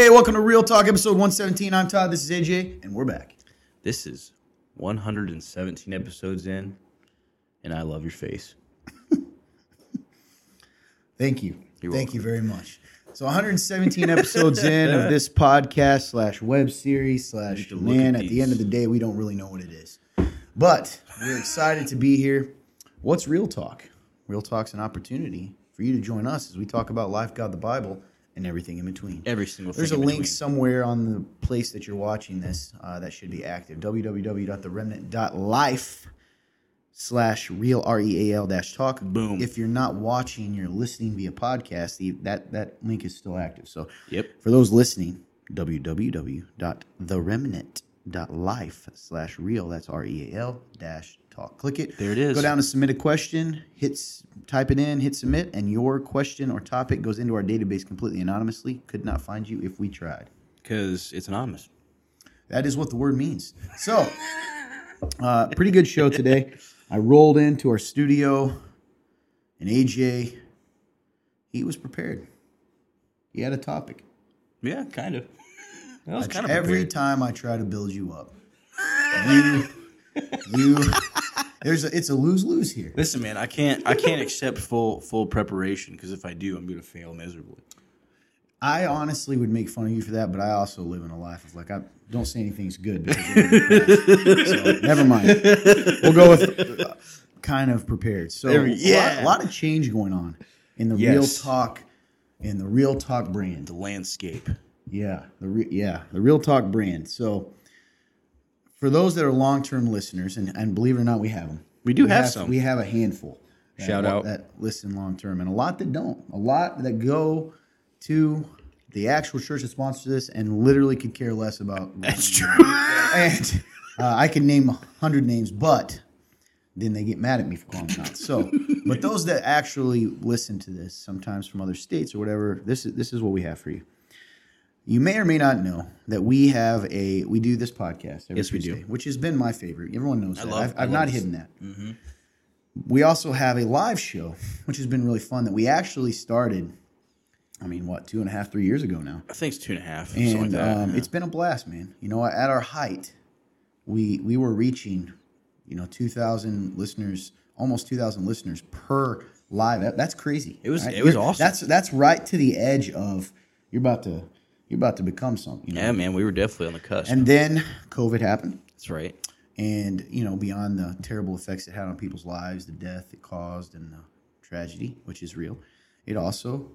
Hey, welcome to Real Talk, episode 117. I'm Todd. This is AJ, and we're back. This is 117 episodes in, and I love your face. Thank you. You're Thank you very much. So 117 episodes in of this podcast slash web series slash man. at At the end of the day, we don't really know what it is, but we're excited to be here. What's Real Talk? Real Talk's an opportunity for you to join us as we talk about life, God, the Bible, and everything in between. Every single There's a in link between. somewhere on the place that you're watching this uh, that should be active. www.theremnant.life slash real R-E-A-L dash talk. Boom. If you're not watching, you're listening via podcast, the, that, that link is still active. So Yep. for those listening, www.theremnant.life slash real. That's R-E-A-L dash talk. Click it. There it is. Go down to submit a question, hit, type it in, hit submit, and your question or topic goes into our database completely anonymously. Could not find you if we tried. Because it's anonymous. That is what the word means. So, uh, pretty good show today. I rolled into our studio, and AJ, he was prepared. He had a topic. Yeah, kind of. That was kind of Every prepared. time I try to build you up, you, you, there's a, it's a lose lose here. Listen, man, I can't. I can't accept full full preparation because if I do, I'm gonna fail miserably. I honestly would make fun of you for that, but I also live in a life of like I don't say anything's good. Because so, never mind. We'll go with uh, kind of prepared. So we- a, lot, yeah. a lot of change going on in the Yes. real talk, in the real talk brand. The landscape. Yeah, the re- yeah the real talk brand. So for those that are long term listeners, and, and believe it or not, we have them. We do have some. We have a handful. that- Shout out. that listen long term, and a lot that don't. A lot that go to the actual church that sponsors this and literally could care less about. That's true. And uh, I can name a hundred names, but then they get mad at me for calling them out. So, but those that actually listen to this, sometimes from other states or whatever, this is this is what we have for you. You may or may not know that we have a we do this podcast every Yes, we do. Which has been my favorite. Everyone knows that. love- I've, I I've not this. hidden that. We also have a live show, which has been really fun. That we actually started. I mean, what two and a half, three years ago now, I think it's two and a half. something like and that. um, it's been a blast, man. You know, at our height, we we were reaching, you know, two thousand listeners, almost two thousand listeners per live. That, that's crazy. It was- it was You're- awesome. That's that's right to the edge of you're about to you're about to become something. You know? yeah, man, we were definitely on the cusp. And then COVID happened That's right. and you know beyond the terrible effects it had on people's lives the death it caused and the tragedy which is real it also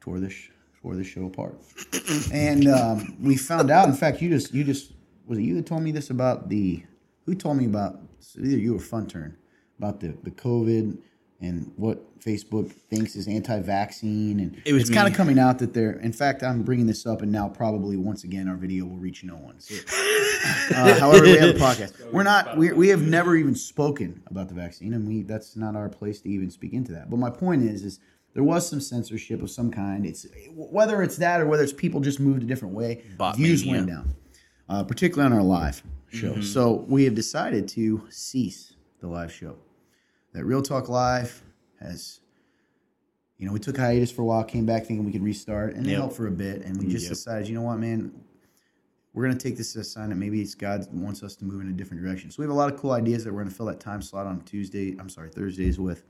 tore the sh- tore the show apart and um, we found out in fact you just you just was it you that told me this about the who told me about either you or fun turn about the the covid and what Facebook thinks is anti-vaccine, and It was it's kind of coming out that they're. In fact, I'm bringing this up, and now probably once again our video will reach no one. So, uh, however, we have a podcast. We're not. We, we have never even spoken about the vaccine, and we that's not our place to even speak into that. But my point is, is there was some censorship of some kind. It's whether it's that or whether it's people just moved a different way. Bot views mania. went down, uh, particularly on our live show. Mm-hmm. So we have decided to cease the live show. That Real Talk Live has. You know, we took hiatus for a while, came back thinking we could restart, and it Yep. helped for a bit. And we just Yep. decided, you know what, man, we're going to take this as a sign that maybe it's God wants us to move in a different direction. So we have a lot of cool ideas that we're going to fill that time slot on Tuesday. I'm sorry, Thursdays with.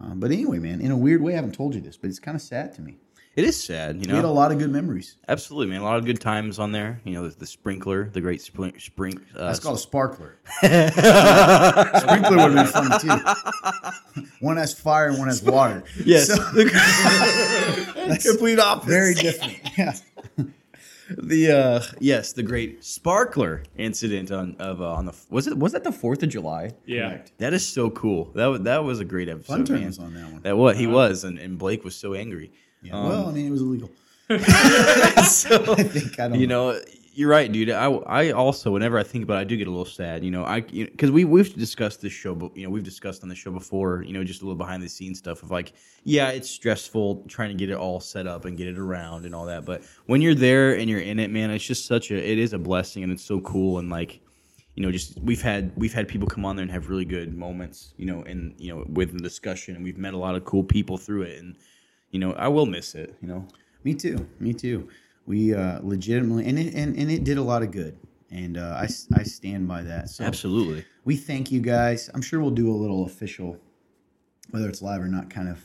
Um, but anyway, man, in a weird way, I haven't told you this, but it's kind of sad to me. It is sad, you know. We had a lot of good memories. Absolutely, man. A lot of good times on there. You know, the, the sprinkler, the great spring. spring uh, That's called a sparkler. Sprinkler would have been fun too. one has fire and one has water. yes, So- complete opposite. very different. Yeah. the uh yes the great sparkler incident on of uh, on the was it was that the fourth of july Yeah. Correct. that is so cool that was that was a great episode Fun turn man. on that one. that what he was and, and blake was so angry Yeah, Um, well, I mean, it was illegal. so I think I don't. you know you're right dude i i also whenever i think about it i do get a little sad you know i because we we've discussed this show but you know we've discussed on the show before you know just a little behind the scenes stuff of like yeah it's stressful trying to get it all set up and get it around and all that but when you're there and you're in it man it's just such a it is a blessing and it's so cool and like you know just we've had we've had people come on there and have really good moments you know and you know with the discussion and we've met a lot of cool people through it and you know i will miss it you know Me too. Me too. we uh, legitimately and it, and and it did a lot of good, and uh, I I stand by that. So Absolutely. we thank you guys. I'm sure we'll do a little official, whether it's live or not, kind of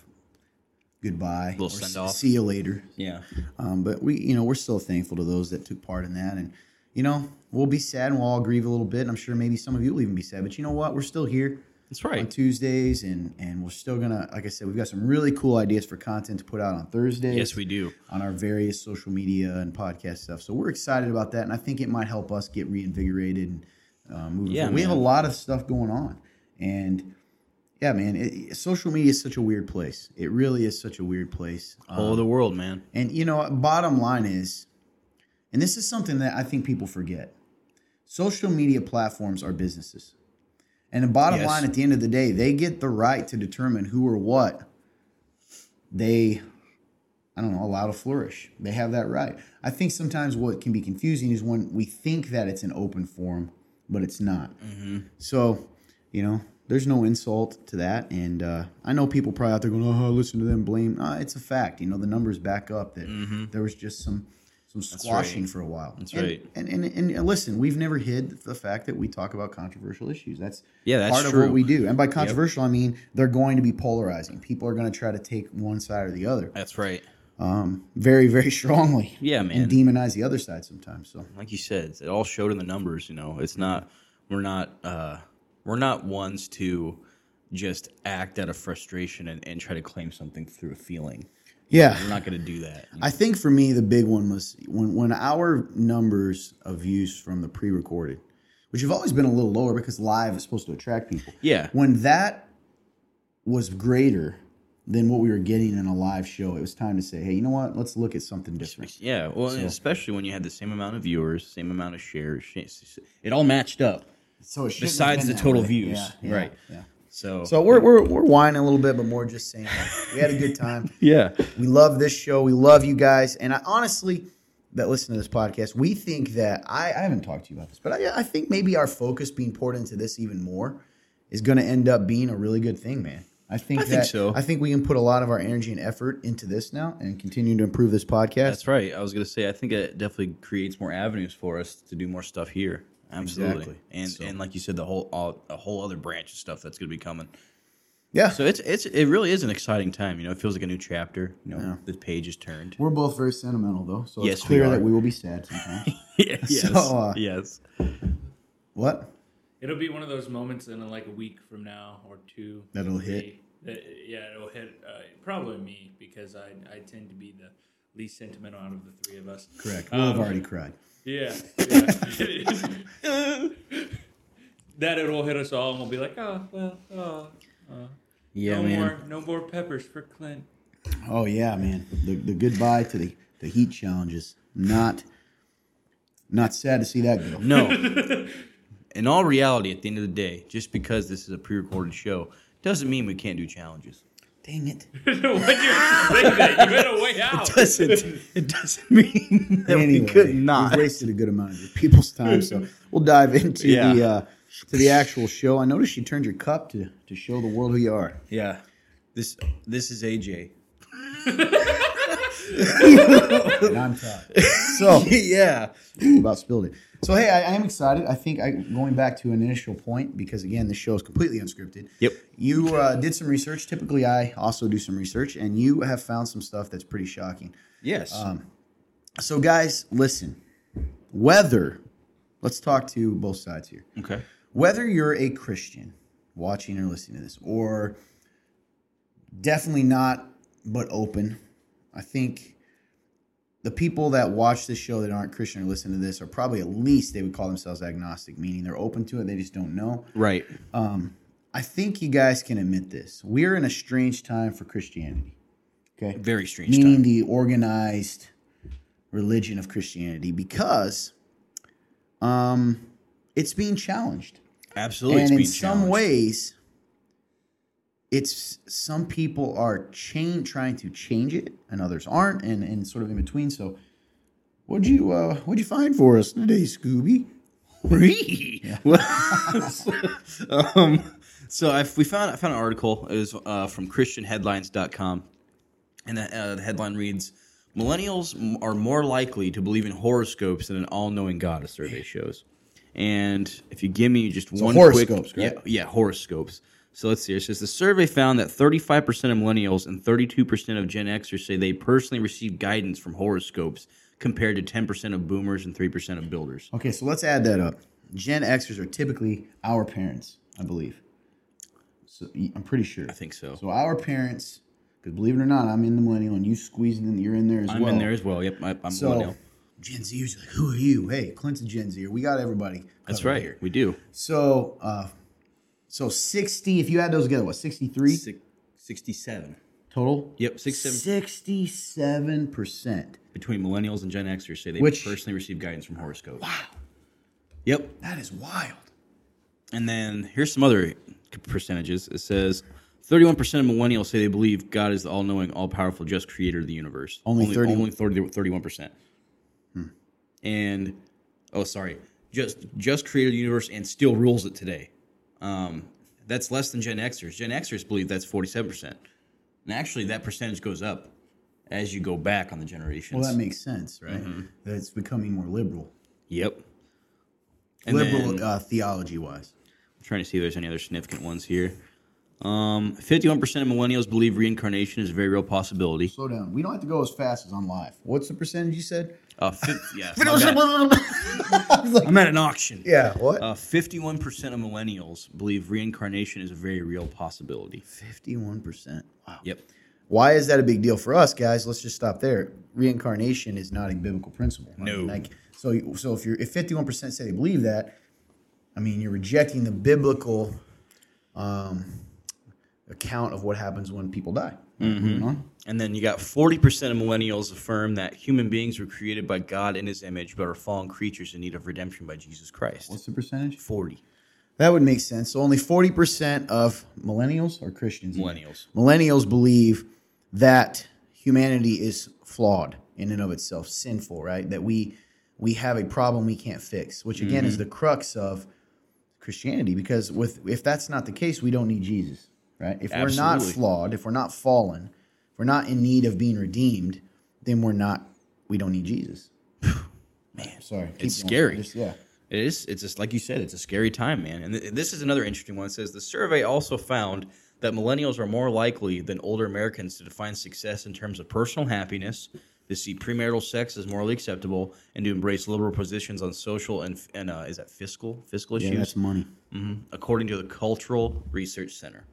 goodbye, or. See you later. Yeah. Um, but we, you know, we're still thankful to those that took part in that, and you know, we'll be sad and we'll all grieve a little bit. I'm sure maybe some of you will even be sad, but you know what? We're still here That's right. on. Tuesdays, and and we're still gonna, like I said, we've got some really cool ideas for content to put out on Thursdays. Yes, we do. on our various social media and podcast stuff. So we're excited about that, and I think it might help us get reinvigorated and uh, moving. Yeah, forward. we have a lot of stuff going on, and yeah, man, it, social media is such a weird place. It really is such a weird place. All of the world, man. And you know, bottom line is, and this is something that I think people forget. Social media platforms are businesses. And the bottom Yes. line at the end of the day, they get the right to determine who or what they I don't know, allow to flourish. They have that right. I think sometimes what can be confusing is when we think that it's an open forum, but it's not. So, you know, there's no insult to that. And uh, I know people probably out there going, oh, listen to them blame. Uh, it's a fact. You know, the numbers back up that there was just some some squashing right. for a while. That's And- right. And, and, and, listen, we've never hid the fact that we talk about controversial issues. That's Yeah, that's part of what we do. And by controversial, I mean they're going to be polarizing. People are going to try to take one side or the other That's right. um, very, very strongly. Yeah, man. And demonize the other side sometimes. So like you said, it all showed in the numbers. You know, it's not we're not uh, we're not ones to just act out of frustration and, and try to claim something through a feeling. Yeah, We're not going to do that. I think for me the big one was when when our numbers of views from the pre-recorded, which have always been a little lower because live is supposed to attract people. Yeah, When that was greater than what we were getting in a live show, it was time to say, hey, you know what? Let's look at something different. yeah. Well, and especially when you had the same amount of viewers, same amount of shares, it all matched up. So it shouldn't have Besides the total views, Yeah, yeah, right. Yeah. So, So we're, we're, we're whining a little bit, but more just saying like, we had a good time. yeah, We love this show. We love you guys. And I honestly, that listen to this podcast, we think that I, I haven't talked to you about this, but I, I think maybe our focus being poured into this even more is going to end up being a really good thing, man. I think I that, think so. I think we can put a lot of our energy and effort into this now and continue to improve this podcast. that's right. I was going to say, I think it definitely creates more avenues for us to do more stuff here. Absolutely, Exactly. and So- and like you said, the whole all, a whole other branch of stuff that's going to be coming. yeah. So it's it's it really is an exciting time. You know, it feels like a new chapter. You know, the page is turned. We're both very sentimental, though. So Yes, it's clear are. that we will be sad sometimes. yes, So, uh, yes. what? It'll be one of those moments in like a week from now or two. That'll hit. That, yeah, it'll hit uh, probably me because I, I tend to be the least sentimental out of the three of us. Correct. We'll have Um, already cried. Yeah. yeah. that it'll hit us all and we'll be like, oh, well, oh, oh. Yeah, no man. more, no more peppers for Clint. Oh yeah, man. The the goodbye to the the heat challenges. Not not sad to see that go. No. In all reality, at the end of the day, just because this is a pre-recorded show doesn't mean we can't do challenges. Dang it. Why'd you say that? You better way out. It Doesn't it doesn't mean that anyway, we could not. We've wasted a good amount of your people's time, so we'll dive into Yeah. the uh, to the actual show. I noticed you turned your cup to to show the world who you are. Yeah. This this is AJ. And I'm Todd. So yeah. about spilled it. So hey, I, I am excited. I think I going back to an initial point because again, this show is completely unscripted. Yep. You uh, did some research. Typically, I also do some research, and you have found some stuff that's pretty shocking. Yes. Um, So, guys, listen. Whether let's talk to both sides here. okay. Whether you're a Christian watching or listening to this, or definitely not, but open, I think the people that watch this show that aren't Christian or listen to this are probably at least they would call themselves agnostic, meaning they're open to it, they just don't know. Right. Um, I think you guys can admit this. We're in a strange time for Christianity. Okay. Very strange Meaning time. the organized religion of Christianity because um, it's being challenged. Absolutely. and it's in being some challenged. ways, it's some people are chain, trying to change it and others aren't and, and sort of in between. So what'd you uh, what'd you find for us today, Scooby? um, so I, we found I found an article. It was uh, from ChristianHeadlines.com, and the, uh, the headline reads: Millennials are more likely to believe in horoscopes than an all-knowing God. A survey shows. And if you give me just one horoscopes, quick, yeah, yeah, horoscopes. So let's see. It says the survey found that 35% of millennials and 32% of Gen Xers say they personally received guidance from horoscopes, compared to 10% of boomers and 3% of builders. Okay, so let's add that up. Gen Xers are typically our parents, I believe. So I'm pretty sure. I think so. So our parents, because believe it or not, I'm in the millennial, and you squeezing in, you're in there as well. I'm in there as well. Yep, I, I'm So millennial. Gen Zers, like, who are you? Hey, Clinton Gen Z. We got everybody. That's right. Here. We do. So, uh, so 60. If you add those together, what 63 Six, 67. total? Yep, six, seven. Sixty-seven percent. Between millennials and Gen Xers say they Which- personally receive guidance from horoscopes. Wow. Yep. That is wild. And then here's some other percentages. It says 31% of millennials say they believe God is the all knowing, all powerful, just creator of the universe. Only 30 only 30, 31%. Hmm. And, oh, sorry, just just created the universe and still rules it today. Um, that's less than Gen Xers. Gen Xers believe that's 47%. And actually, that percentage goes up as you go back on the generations. Well, that makes sense, right? Mm-hmm. That it's becoming more liberal, yep. And liberal uh, theology-wise. I'm trying to see if there's any other significant ones here. Um, 51% of millennials believe reincarnation is a very real possibility. Slow down. We don't have to go as fast as on live. What's the percentage you said? Uh, fi- yeah, my bad. I'm at an auction. yeah. What? Uh, 51% of millennials believe reincarnation is a very real possibility. Fifty-one percent. Wow. Yep. Why is that a big deal for us, guys? Let's just stop there. Reincarnation is not a biblical principle. I No. mean, like so. So if you're if fifty-one percent say they believe that, I mean you're rejecting the biblical um, account of what happens when people die. On. And then you got 40% of millennials affirm that human beings were created by God in his image, but are fallen creatures in need of redemption by Jesus Christ. What's the percentage? 40 That would make sense. So only forty percent of millennials are Christians. millennials. Millennials believe that humanity is flawed in and of itself, sinful, right? That we we have a problem we can't fix, which again Mm-hmm. is the crux of Christianity. Because with if that's not the case, we don't need Jesus, right? If we're not flawed, if we're not fallen, if we're not in need of being redeemed, then we're not. We don't need Jesus. Man, sorry, It's going. scary. Just- yeah. It is. It's just like you said. It's a scary time, man. And th- this is another interesting one. It says the survey also found that millennials are more likely than older Americans to define success in terms of personal happiness, to see premarital sex as morally acceptable, and to embrace liberal positions on social and and uh, is that fiscal fiscal issues? Yeah, that's money. hmm according to the Cultural Research Center.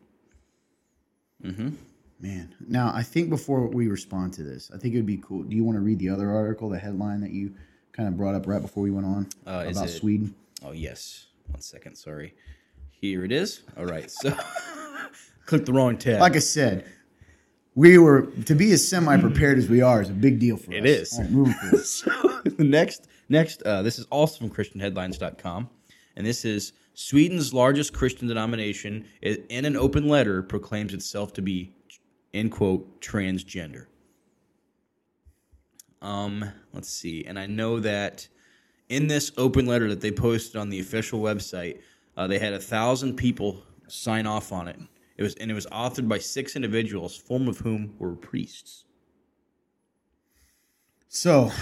Man, now I think before we respond to this, I think it would be cool. Do you want to read the other article, the headline that you kind of brought up right before we went on Uh, is about it- Sweden? Oh yes. One second. Sorry. Here it is. All right. So click the wrong tab. Like I said, we were to be as semi-prepared as we are is a big deal for It us. is. All right, moving forward. so the next next uh, this is also from christianheadlines.com and this is sweden's largest christian denomination in an open letter proclaims itself to be end quote transgender. Um let's see and i know that in this open letter that they posted on the official website uh, they had a thousand people sign off on it. It was and it was authored by six individuals four of whom were priests. So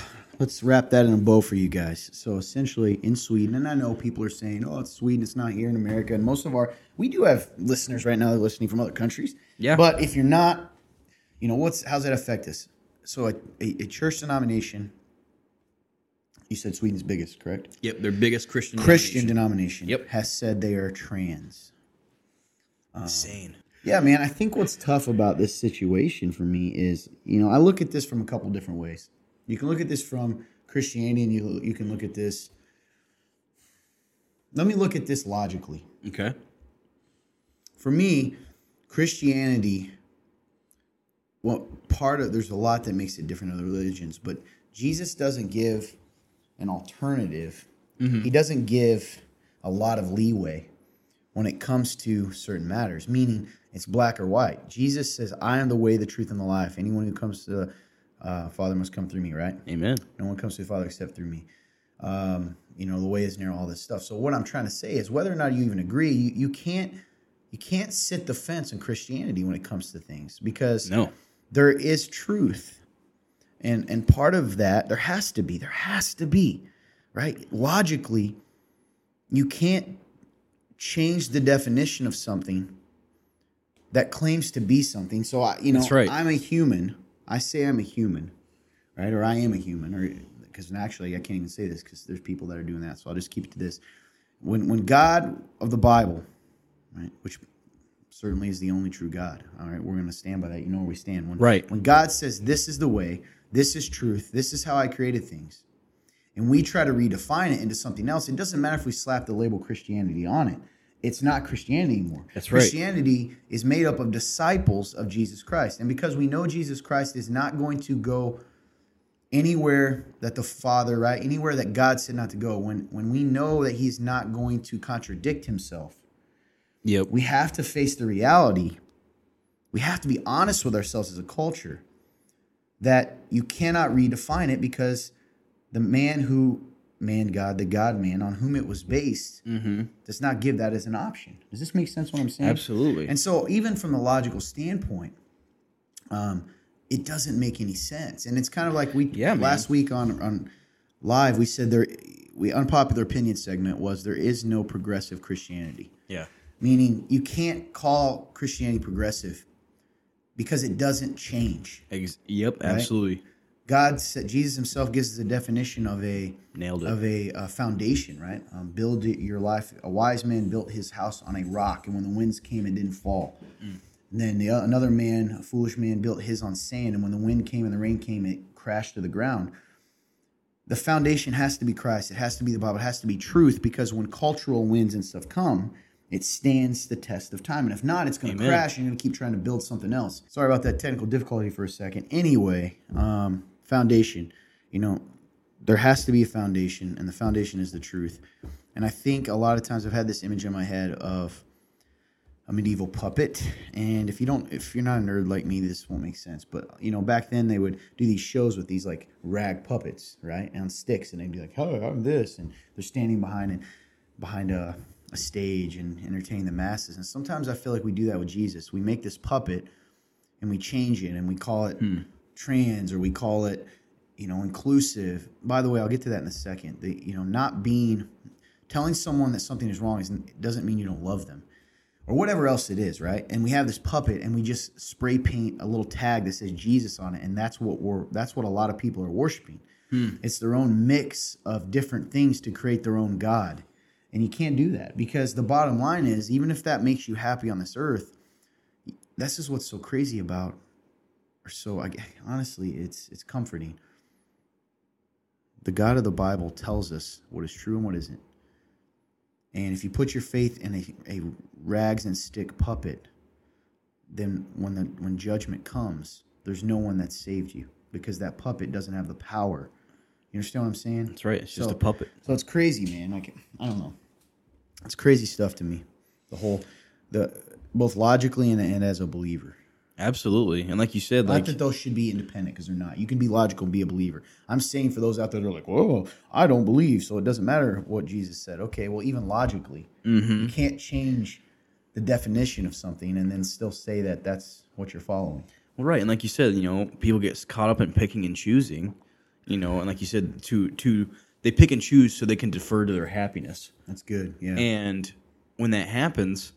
let's wrap that in a bow for you guys. So essentially, in Sweden, and I know people are saying, "Oh, it's Sweden. It's not here in America." And most of our, we do have listeners right now that are listening from other countries. Yeah. But if you're not, you know, what's how's that affect us? So a, a, a church denomination. You said Sweden's biggest, correct? yep their biggest christian Christian denomination. denomination. Yep. Has said they are trans. Um, insane Yeah, man. I think what's tough about this situation for me is, you know, I look at this from a couple different ways. You can look at this from Christianity, and you you can look at this. Let me look at this logically. Okay. For me, Christianity. Well, part of there's a lot that makes it different other religions, but Jesus doesn't give an alternative. Mm-hmm. He doesn't give a lot of leeway when it comes to certain matters, meaning it's black or white. Jesus says, I am the way, the truth, and the life. Anyone who comes to the uh, Father must come through me, right? Amen. No one comes to the Father except through me. Um, you know, the way is narrow, all this stuff. So what I'm trying to say is whether or not you even agree, you, you can't you can't sit the fence in Christianity when it comes to things because No. there is truth And and part of that, there has to be, there has to be, right? Logically, you can't change the definition of something that claims to be something. So I, you know, right. I'm a human. I say I'm a human, right? Or I am a human, or because actually I can't even say this because there's people that are doing that. So I'll just keep it to this. When when God of the Bible, right, which certainly is the only true God. All right, we're going to stand by that. You know where we stand. When, Right. When God says, "This is the way. This is truth. This is how I created things," and we try to redefine it into something else, it doesn't matter if we slap the label Christianity on it. It's not Christianity anymore. That's right. Christianity is made up of disciples of Jesus Christ, and because we know Jesus Christ is not going to go anywhere that the Father, right, anywhere that God said not to go, when when we know that He's not going to contradict Himself Yep. we have to face the reality. We have to be honest with ourselves as a culture that you cannot redefine it because the man who, man God, the God man on whom it was based, does not give that as an option. Does this make sense what I'm saying? Absolutely. And so, even from the logical standpoint, um, it doesn't make any sense. And it's kind of like we Yeah, man. last week on on live we said there we unpopular opinion segment was there is no progressive Christianity yeah. meaning you can't call Christianity progressive because it doesn't change. Ex- yep. Absolutely. God said Jesus Himself gives us a definition of a Nailed it. of a, uh foundation, right? Um, build your life. A wise man built his house on a rock, and when the winds came, it didn't fall. And then the, another man, a foolish man, built his on sand, and when the wind came and the rain came, it crashed to the ground. The foundation has to be Christ. It has to be the Bible. It has to be truth, because when cultural winds and stuff come, it stands the test of time. And if not, it's going to crash, and you're going to keep trying to build something else. Sorry about that technical difficulty for a second. Anyway, um, foundation. You know, there has to be a foundation, and the foundation is the truth. And I think a lot of times I've had this image in my head of a medieval puppet. And if you don't, if you're not a nerd like me, this won't make sense. But you know, back then they would do these shows with these like rag puppets, right, on sticks, and they'd be like, "Oh, I'm this," and they're standing behind and behind a, a stage and entertaining the masses. And sometimes I feel like we do that with Jesus. We make this puppet and we change it and we call it hmm. Trans or we call it you know inclusive. By the way i'll get to that in a second. The you know not being telling someone that something is wrong isn't, doesn't mean you don't love them or whatever else it is right? And we have this puppet and we just spray paint a little tag that says jesus on it and that's what we're that's what a lot of people are worshiping. Hmm. It's their own mix of different things to create their own god and you can't do that because the bottom line is even if that makes you happy on this earth this is what's so crazy about so I, honestly it's it's comforting the god of the bible tells us what is true and what isn't and if you put your faith in a, a rags and stick puppet then when the when judgment comes there's no one that saved you because that puppet doesn't have the power you understand what i'm saying That's right. It's just a puppet. so it's crazy, man. Like I don't know. It's crazy stuff to me. The whole the both logically and, and as a believer. Absolutely. And like you said, Not like that those should be independent because they're not. You can be logical and be a believer. I'm saying for those out there that are like, "Whoa, I don't believe," so it doesn't matter what Jesus said. Okay, well, even logically, Mm-hmm. you can't change the definition of something and then still say that that's what you're following. Well, right, and like you said, you know, people get caught up in picking and choosing, you know, and like you said, to to they pick and choose so they can defer to their happiness. That's good. Yeah. And when that happens,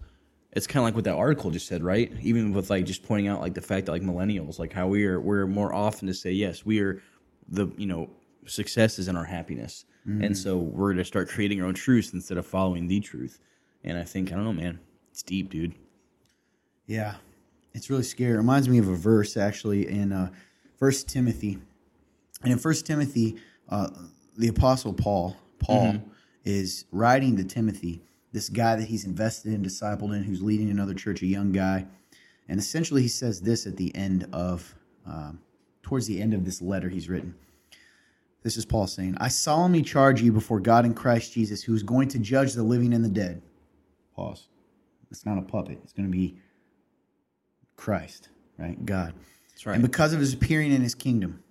it's kind of like what that article just said, right? Even with like just pointing out like the fact that like millennials, like how we are we're more often to say yes, we are the you know success is in our happiness, and so we're going to start creating our own truths instead of following the truth. And I think I don't know, man, it's deep, dude. Yeah, it's really scary. It reminds me of a verse actually in uh, First Timothy, and in First Timothy, uh, the Apostle Paul, Paul is writing to Timothy, this guy that he's invested in, discipled in, who's leading another church, a young guy, and essentially he says this at the end of, um, towards the end of this letter he's written. This is Paul saying, "I solemnly charge you before God and Christ Jesus, who is going to judge the living and the dead." Pause. It's not a puppet. It's going to be Christ, right? God. That's right. And because of his appearing in his kingdom,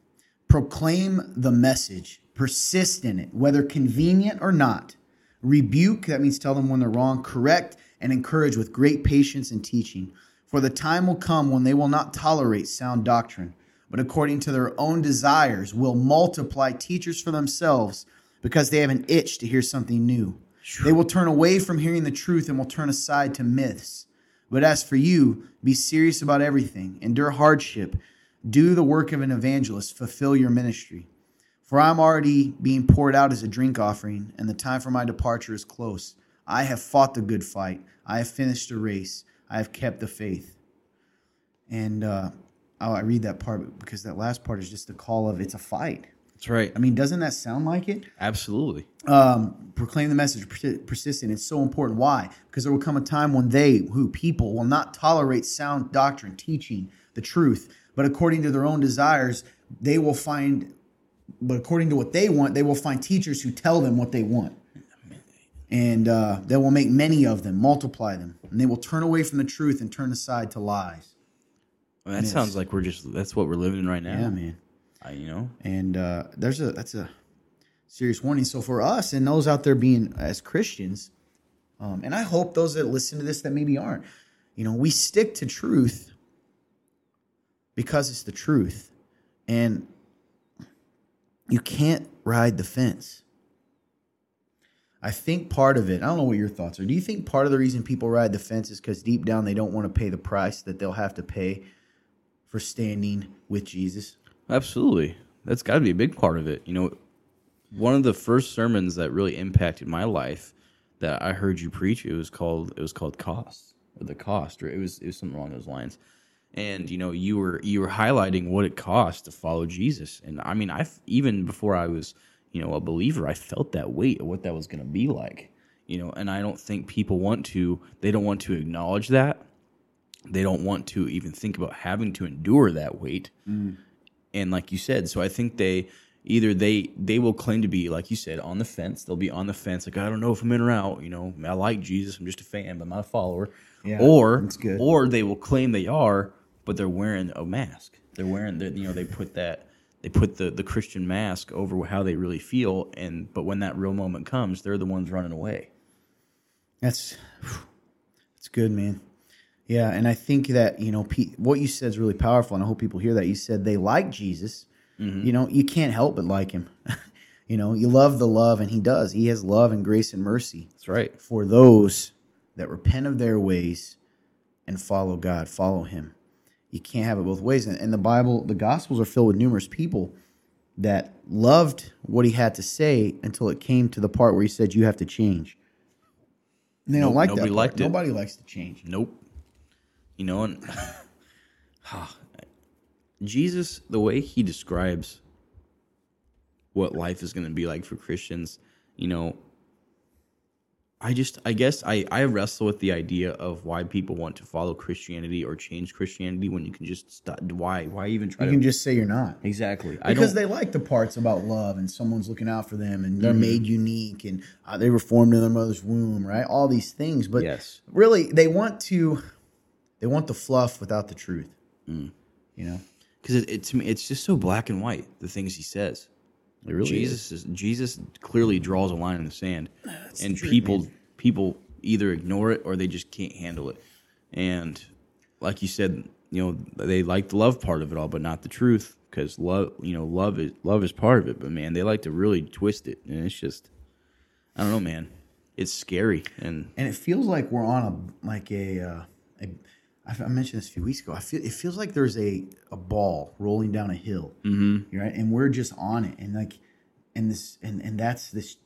proclaim the message, persist in it, whether convenient or not. Rebuke, that means tell them when they're wrong, correct, and encourage with great patience and teaching. For the time will come when they will not tolerate sound doctrine, but according to their own desires will multiply teachers for themselves because they have an itch to hear something new. They will turn away from hearing the truth and will turn aside to myths. But as for you, be serious about everything, endure hardship, do the work of an evangelist, fulfill your ministry. For I'm already being poured out as a drink offering, and the time for my departure is close. I have fought the good fight, I have finished the race, I have kept the faith. And uh, oh, I read that part because that last part is just the call of it's a fight. That's right. I mean, doesn't that sound like it? Absolutely. um, proclaim the message persistent. It's so important. Why? Because there will come a time when they, who people, will not tolerate sound doctrine, teaching the truth, but according to their own desires, they will find. But according to what they want, they will find teachers who tell them what they want, and uh, they will make many of them, multiply them, and they will turn away from the truth and turn aside to lies. Well, that sounds like we're just that's what we're living in right now. Yeah, man. I, you know. and uh, there's a that's a serious warning. So for us and those out there being as Christians, um, and I hope those that listen to this that maybe aren't, you know, we stick to truth because it's the truth, and you can't ride the fence. I think part of it, I don't know what your thoughts are. Do you think part of the reason people ride the fence is because deep down they don't want to pay the price that they'll have to pay for standing with Jesus? Absolutely. That's got to be a big part of it. You know, one of the first sermons that really impacted my life that I heard you preach, it was called it was called cost or the cost or it was it was something along those lines. And you know, you were you were highlighting what it costs to follow Jesus. And I mean, I even before I was, you know, a believer, I felt that weight of what that was going to be like. You know, and I don't think people want to they don't want to acknowledge that. They don't want to even think about having to endure that weight mm. and like you said so i think they either they they will claim to be like you said on the fence they'll be on the fence like i don't know if i'm in or out you know i like jesus i'm just a fan but i'm not a follower Yeah, or or they will claim they are but they're wearing a mask they're wearing the you know they put that they put the the christian mask over how they really feel and but when that real moment comes they're the ones running away That's that's good, man. Yeah, and I think that you know what you said is really powerful, and I hope people hear that. You said they like Jesus. Mm-hmm. You know, you can't help but like him. you know, you love the love, and he does. He has love and grace and mercy that's right for those that repent of their ways and follow God, follow Him. You can't have it both ways. And, and the Bible, the Gospels are filled with numerous people that loved what He had to say until it came to the part where He said, "You have to change." And they don't Nope, like that. nobody part. liked it. Nobody likes to change. Nope. You know, and Jesus, the way he describes what life is going to be like for Christians, you know, I just, I guess I, I wrestle with the idea of why people want to follow Christianity or change Christianity when you can just stop. Why? Why even try You to? can just say you're not. exactly. I Because they like the parts about love and someone's looking out for them and Mm-hmm. they're made unique and uh, they were formed in their mother's womb, right? All these things, but Yes. really they want to, they want the fluff without the truth. Mm. You know, because it, it to me it's just so black and white the things he says. It really Jesus is Jesus clearly draws a line in the sand, and the truth, people people either ignore it or they just can't handle it. And like you said, you know they like the love part of it all, but not the truth because love you know love is love is part of it. But man, they like to really twist it, and it's just I don't know, man. It's scary, and and it feels like we're on a like a, uh, a I I mentioned this a few weeks ago. I feel it feels like there's a a ball rolling down a hill, mm-hmm. right? And we're just on it, and like, and this and and that's this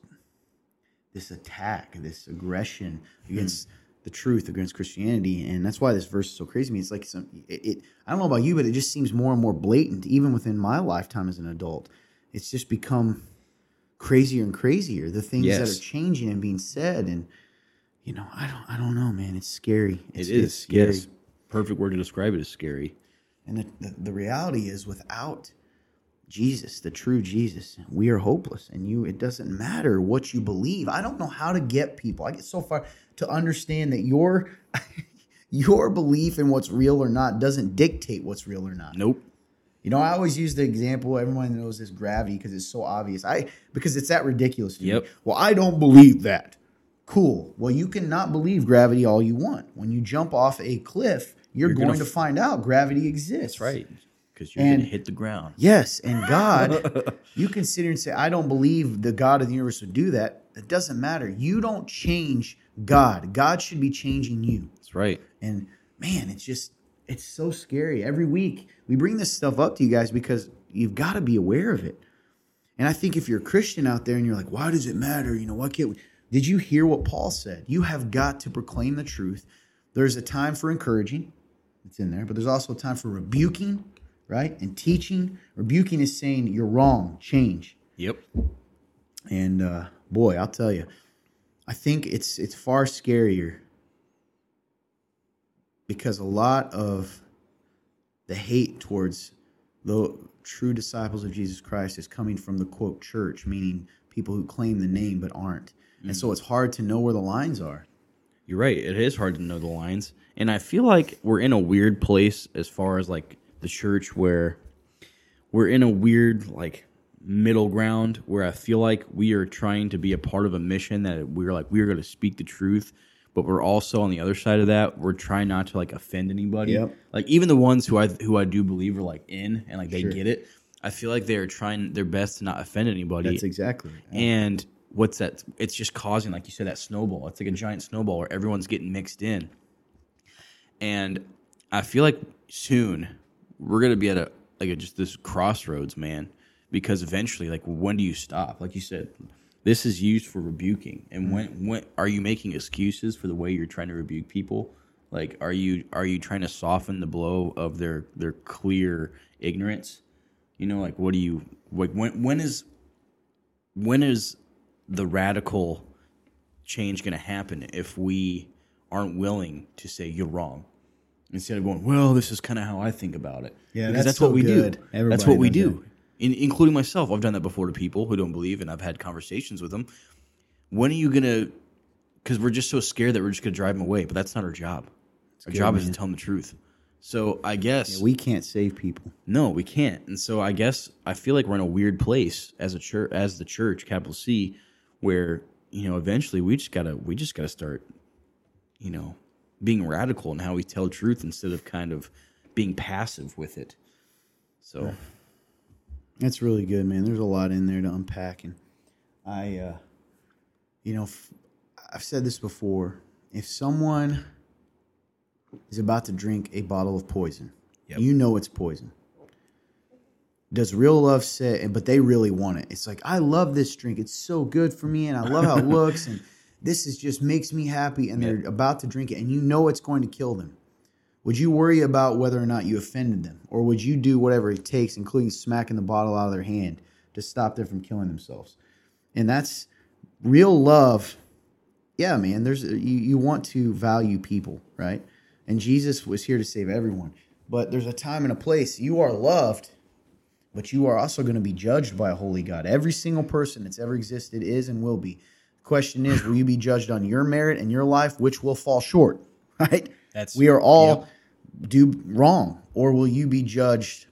this attack, this aggression against the truth, against Christianity, and that's why this verse is so crazy to me. It's like some it, it. I don't know about you, but it just seems more and more blatant, even within my lifetime as an adult. It's just become crazier and crazier. The things that are changing and being said, and you know, I don't, I don't know, man. It's scary. It's, it is it's scary. yes, perfect word to describe it is scary. And the, the, the reality is, without Jesus, the true Jesus, we are hopeless. And you, it doesn't matter what you believe. I don't know how to get people. I get so far to understand that your your belief in what's real or not doesn't dictate what's real or not. Nope. You know, I always use the example. Everyone knows this gravity because it's so obvious. I because it's that ridiculous. To me. Yep. Well, I don't believe that. Cool. Well, you can not believe gravity all you want. When you jump off a cliff, you're, You're going gonna find out gravity exists. That's right. because you're gonna hit the ground. Yes, and God, you can sit here and say, I don't believe the God of the universe would do that. It doesn't matter. You don't change God. God should be changing you. That's right. And man, it's just it's so scary. Every week we bring this stuff up to you guys because you've got to be aware of it. And I think if you're a Christian out there and you're like, why does it matter? You know, why can't we? Did you hear what Paul said? You have got to proclaim the truth. There's a time for encouraging, it's in there, but there's also a time for rebuking, right? And teaching. Rebuking is saying you're wrong, change. Yep. And uh, boy, I'll tell you, I think it's it's far scarier because a lot of the hate towards the true disciples of Jesus Christ is coming from the quote church, meaning people who claim the name but aren't. And so mm. it's hard to know where the lines are. You're right. It is hard to know the lines. And I feel like we're in a weird place as far as like the church where we're in a weird like middle ground where I feel like we are trying to be a part of a mission that we're like we're going to speak the truth, but we're also on the other side of that we're trying not to like offend anybody. Yep. Like even the ones who I who I do believe are like in and like they Sure. get it. I feel like they're trying their best to not offend anybody. That's exactly. right. And what's that? It's just causing, like you said, that snowball. It's like a giant snowball where everyone's getting mixed in. And I feel like soon we're gonna be at a like a, just this crossroads, man. Because eventually, like, when do you stop? Like you said, this is used for rebuking. And mm-hmm. when when are you making excuses for the way you're trying to rebuke people? Like, are you are you trying to soften the blow of their their clear ignorance? You know, like, what do you like? When when is when is the radical change going to happen if we aren't willing to say you're wrong instead of going well this is kind of how i think about it. Yeah, Because that's what so we good. do that's what we do. In, including myself. I've done that before to people who don't believe and i've had conversations with them. When are you going to because we're just so scared that we're just going to drive them away but that's not our job. Our good, job is to tell them the truth. So i guess we can't save people. no, we can't. And so I guess I feel like we're in a weird place as a church, as the church, capital C, where you know eventually we just gotta we just gotta start, you know, being radical in how we tell truth instead of kind of being passive with it. So That's really good, man. There's a lot in there to unpack, and I, uh, you know, f- I've said this before. If someone is about to drink a bottle of poison, Yep. you know it's poison. Does real love say? But they really want it. It's like I love this drink. It's so good for me, and I love how it looks, and this is just makes me happy. And they're about to drink it, and you know it's going to kill them. Would you worry about whether or not you offended them? Or would you do whatever it takes, including smacking the bottle out of their hand, to stop them from killing themselves? And that's real love. Yeah, man, there's uh, you, you want to value people, right? And Jesus was here to save everyone. But there's a time and a place. You are loved, but you are also going to be judged by a holy God. Every single person that's ever existed is and will be. The question is, will you be judged on your merit and your life, which will fall short, right? That's- we are all do wrong, or will you be judged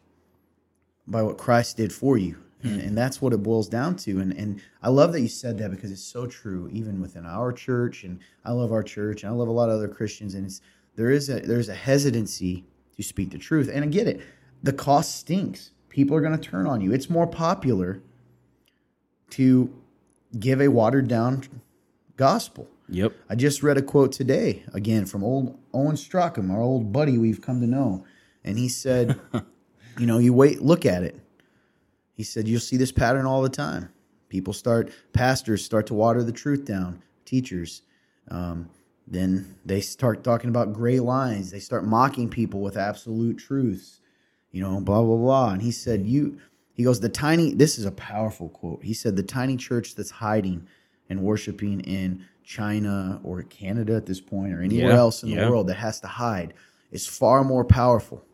by what Christ did for you? And, hmm. and that's what it boils down to. And and I love that you said that because it's so true, even within our church. And I love our church, and I love a lot of other Christians. And it's there is a there's a hesitancy to speak the truth. And I get it. The cost stinks. People are going to turn on you. It's more popular to give a watered down gospel. yep, I just read a quote today, again from old Owen Strachan, our old buddy we've come to know. And he said, you know, you wait, look at it. He said, you'll see this pattern all the time. People start, pastors start to water the truth down, teachers. Um, then they start talking about gray lines. They start mocking people with absolute truths, you know, blah, blah, blah. And he said, you, he goes, the tiny, this is a powerful quote. He said, the tiny church that's hiding and worshiping in China or Canada at this point or anywhere Yeah, else in yeah. the world that has to hide is far more powerful.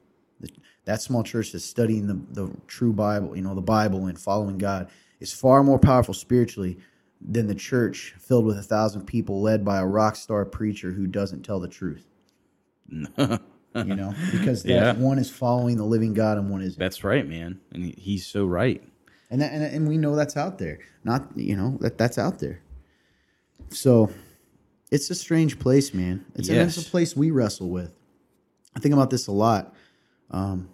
That small church that's studying the, the true Bible, you know, the Bible and following God is far more powerful spiritually than the church filled with a thousand people led by a rock star preacher who doesn't tell the truth. you know, because that Yeah. one is following the living God and one isn't. that's right, man. And he- he's so right. and that, and, and we know that's out there. Not you know that that's out there. So it's a strange place, man. It's, Yes. a place we wrestle with. I think about this a lot. Um,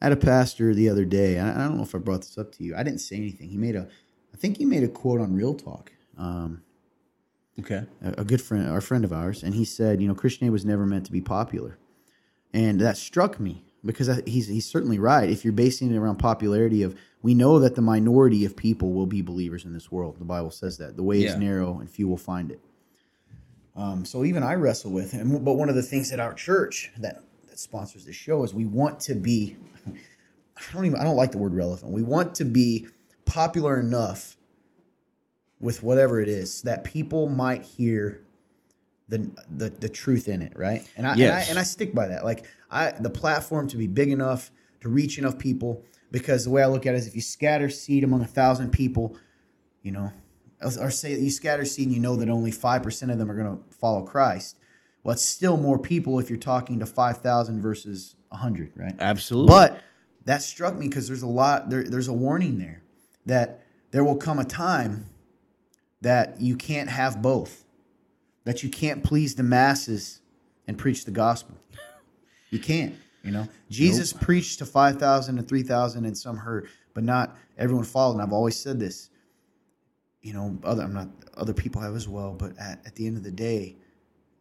I had a pastor the other day. I I don't know if I brought this up to you. I didn't say anything. He made a, I think he made a quote on Real Talk. Um, Okay. a, a good friend, our friend of ours, and he said, you know, Christianity was never meant to be popular, and that struck me because he's he's certainly right. If you're basing it around popularity of, we know that the minority of people will be believers in this world. The Bible says that the way Yeah. is narrow and few will find it. Um, so even I wrestle with, and but one of the things at our church that that sponsors this show is we want to be. I don't even I don't like the word relevant. We want to be popular enough with whatever it is that people might hear the the, the truth in it, right? And I, Yes. and I and I stick by that. Like I the platform to be big enough to reach enough people because the way I look at it is if you scatter seed among a thousand people, you know, or say that you scatter seed and you know that only 5% of them are going to follow Christ. Well, it's still more people if you're talking to 5,000 versus 100, right? Absolutely. But that struck me because there's a lot there, there's a warning there that there will come a time that you can't have both. That you can't please the masses and preach the gospel. You can't, you know. Jesus preached to 5,000 and 3,000 and some heard, but not everyone followed. And I've always said this. You know, other I'm not other people have as well, but at, at the end of the day,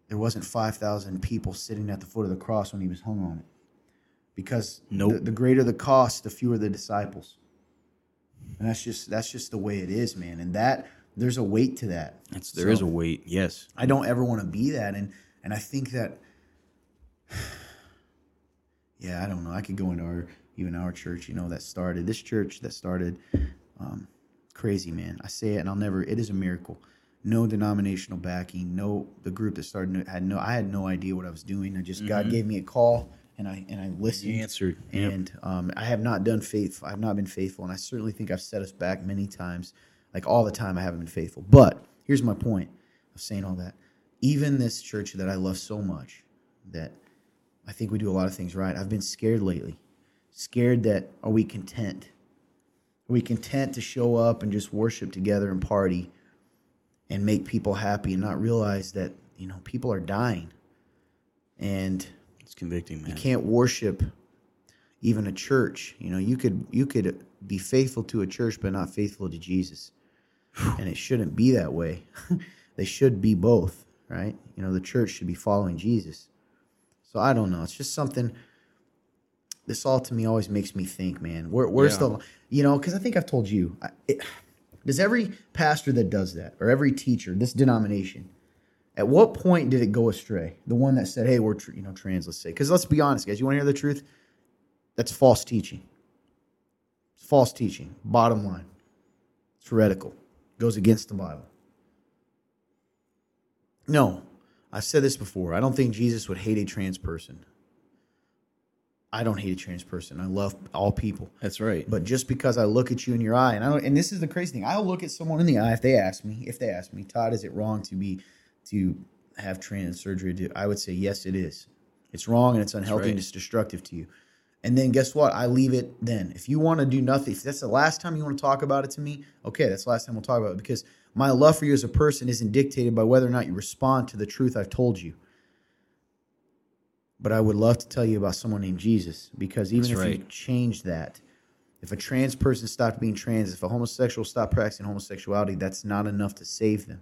there wasn't 5,000 people sitting at the foot of the cross when he was hung on it because Nope. the, the greater the cost, the fewer the disciples. And that's just that's just the way it is, man. And that there's a weight to that. It's, there is So, a weight. Yes. I don't ever want to be that, and and I think that, yeah, I don't know. I could go into our even our church, you know, that started this church that started, um, crazy man. I say it, and I'll never. It is a miracle. No denominational backing. No, the group that started had no. I had no idea what I was doing. I just God gave me a call, and I and I listened. You answered. Yep. And um, I have not done faithful. I have not been faithful, and I certainly think I've set us back many times. Like all the time, I haven't been faithful. But here's my point of saying all that. Even this church that I love so much, that I think we do a lot of things right. I've been scared lately. Scared that are we content? Are we content to show up and just worship together and party and make people happy and not realize that you know people are dying and It's convicting, man. you can't worship even a church. You know, you could you could be faithful to a church but not faithful to Jesus. And it shouldn't be that way. they should be both, right? You know, the church should be following Jesus. So I don't know. It's just something this all to me always makes me think, man. Where, where's Yeah. the you know, cuz I think I've told you. I, it, does every pastor that does that or every teacher, this denomination, at what point did it go astray? The one that said, "Hey, we're tr- you know trans," let's say, because let's be honest, guys. You want to hear the truth? That's false teaching. It's false teaching. Bottom line, it's heretical. Goes against the Bible. No, I've said this before. I don't think Jesus would hate a trans person. I don't hate a trans person. I love all people. That's right. But just because I look at you in your eye, and I don't, and this is the crazy thing, I'll look at someone in the eye if they ask me, if they ask me, Todd, is it wrong to be to have trans surgery? Do I would say yes, it is. It's wrong and it's unhealthy and it's destructive to you. And then guess what? I leave it then. If you want to do nothing, if that's the last time you want to talk about it to me, okay, that's the last time we'll talk about it because my love for you as a person isn't dictated by whether or not you respond to the truth I've told you. But I would love to tell you about someone named Jesus because even That's if you change that, if a trans person stopped being trans, if a homosexual stopped practicing homosexuality, that's not enough to save them.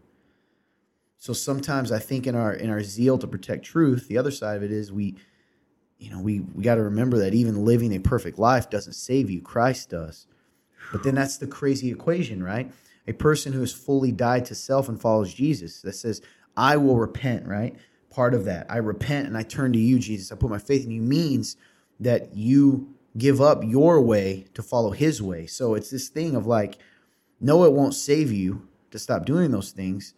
So sometimes I think in our in our zeal to protect truth, the other side of it is we, you know, we we got to remember that even living a perfect life doesn't save you. Christ does. But then that's the crazy equation, right? A person who has fully died to self and follows Jesus that says, I will repent, right? Part of that. I repent and I turn to you, Jesus. I put my faith in you means that you give up your way to follow his way. So it's this thing of like, no, it won't save you to stop doing those things.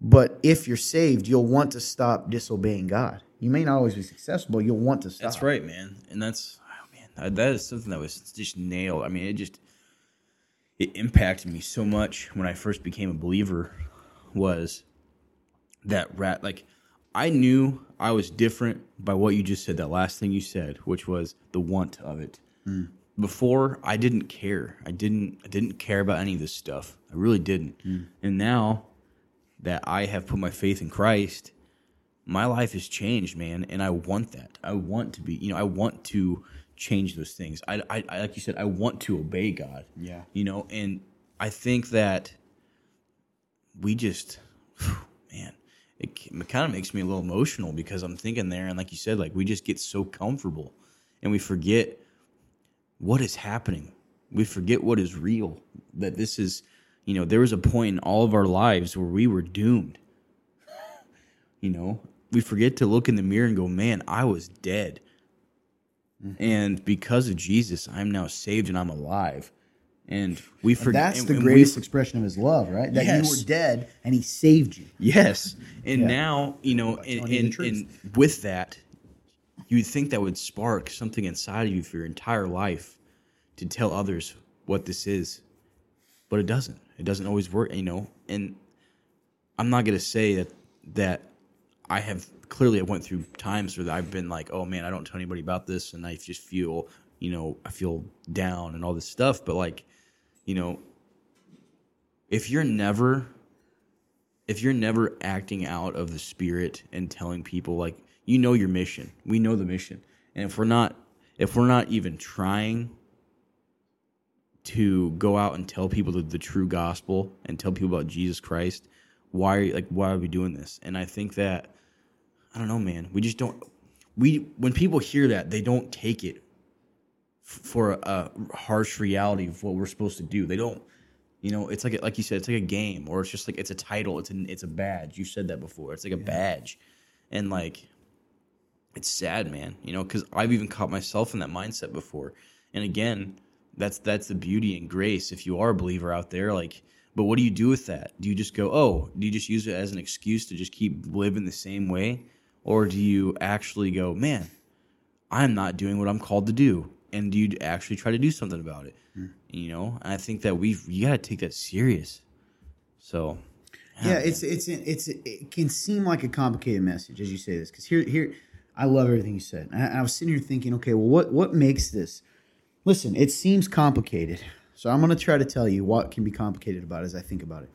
But if you're saved, you'll want to stop disobeying God. You may not always be successful, but you'll want to stop. That's right, man. And that's oh, man, that is something that was just nailed. I mean, it just it impacted me so much when I first became a believer. Was that rat like I knew I was different by what you just said. That last thing you said, which was the want of it. Hmm. Before I didn't care. I didn't. I didn't care about any of this stuff. I really didn't. Hmm. And now that I have put my faith in Christ, my life has changed, man, and I want that. I want to be, you know, I want to change those things. I, I, I like you said, I want to obey God. Yeah. You know, and I think that we just, man, it, it kind of makes me a little emotional because I'm thinking there, and like you said, like we just get so comfortable, and we forget what is happening. We forget what is real. That this is, you know, there was a point in all of our lives where we were doomed. You know, we forget to look in the mirror and go, man, I was dead. Mm-hmm. And because of Jesus, I'm now saved and I'm alive. And we forget. that's the we greatest for- expression of his love, right? That Yes. you were dead and he saved you. Yes, and Yeah. now you know, and, telling you the and, and with that, you would think that would spark something inside of you for your entire life to tell others what this is, but it doesn't. It doesn't always work, you know. And I'm not gonna say that that I have clearly I went through times where I've been like, oh man, I don't tell anybody about this, and I just feel, you know, I feel down and all this stuff. But like, you know, if you're never if you're never acting out of the spirit and telling people like you know your mission we know the mission and if we're not if we're not even trying to go out and tell people the, the true gospel and tell people about jesus christ why are like why are we doing this and i think that i don't know man we just don't we when people hear that they don't take it f- for a harsh reality of what we're supposed to do they don't you know, it's like a, like you said, it's like a game, or it's just like it's a title, it's an it's a badge. You said that before. It's like a badge, and like, it's sad, man. You know, because I've even caught myself in that mindset before. And again, that's that's the beauty and grace. If you are a believer out there, like, but what do you do with that? Do you just go, oh, do you just use it as an excuse to just keep living the same way, or do you actually go, man, I'm not doing what I'm called to do, and do you actually try to do something about it? Hmm. You know, and I think that we've you got to take that serious. So, Yeah, it's it's it's it can seem like a complicated message as you say this because here here I love everything you said. And I, I was sitting here thinking, okay, well, what what makes this? Listen, it seems complicated, so I'm going to try to tell you what can be complicated about it as I think about it.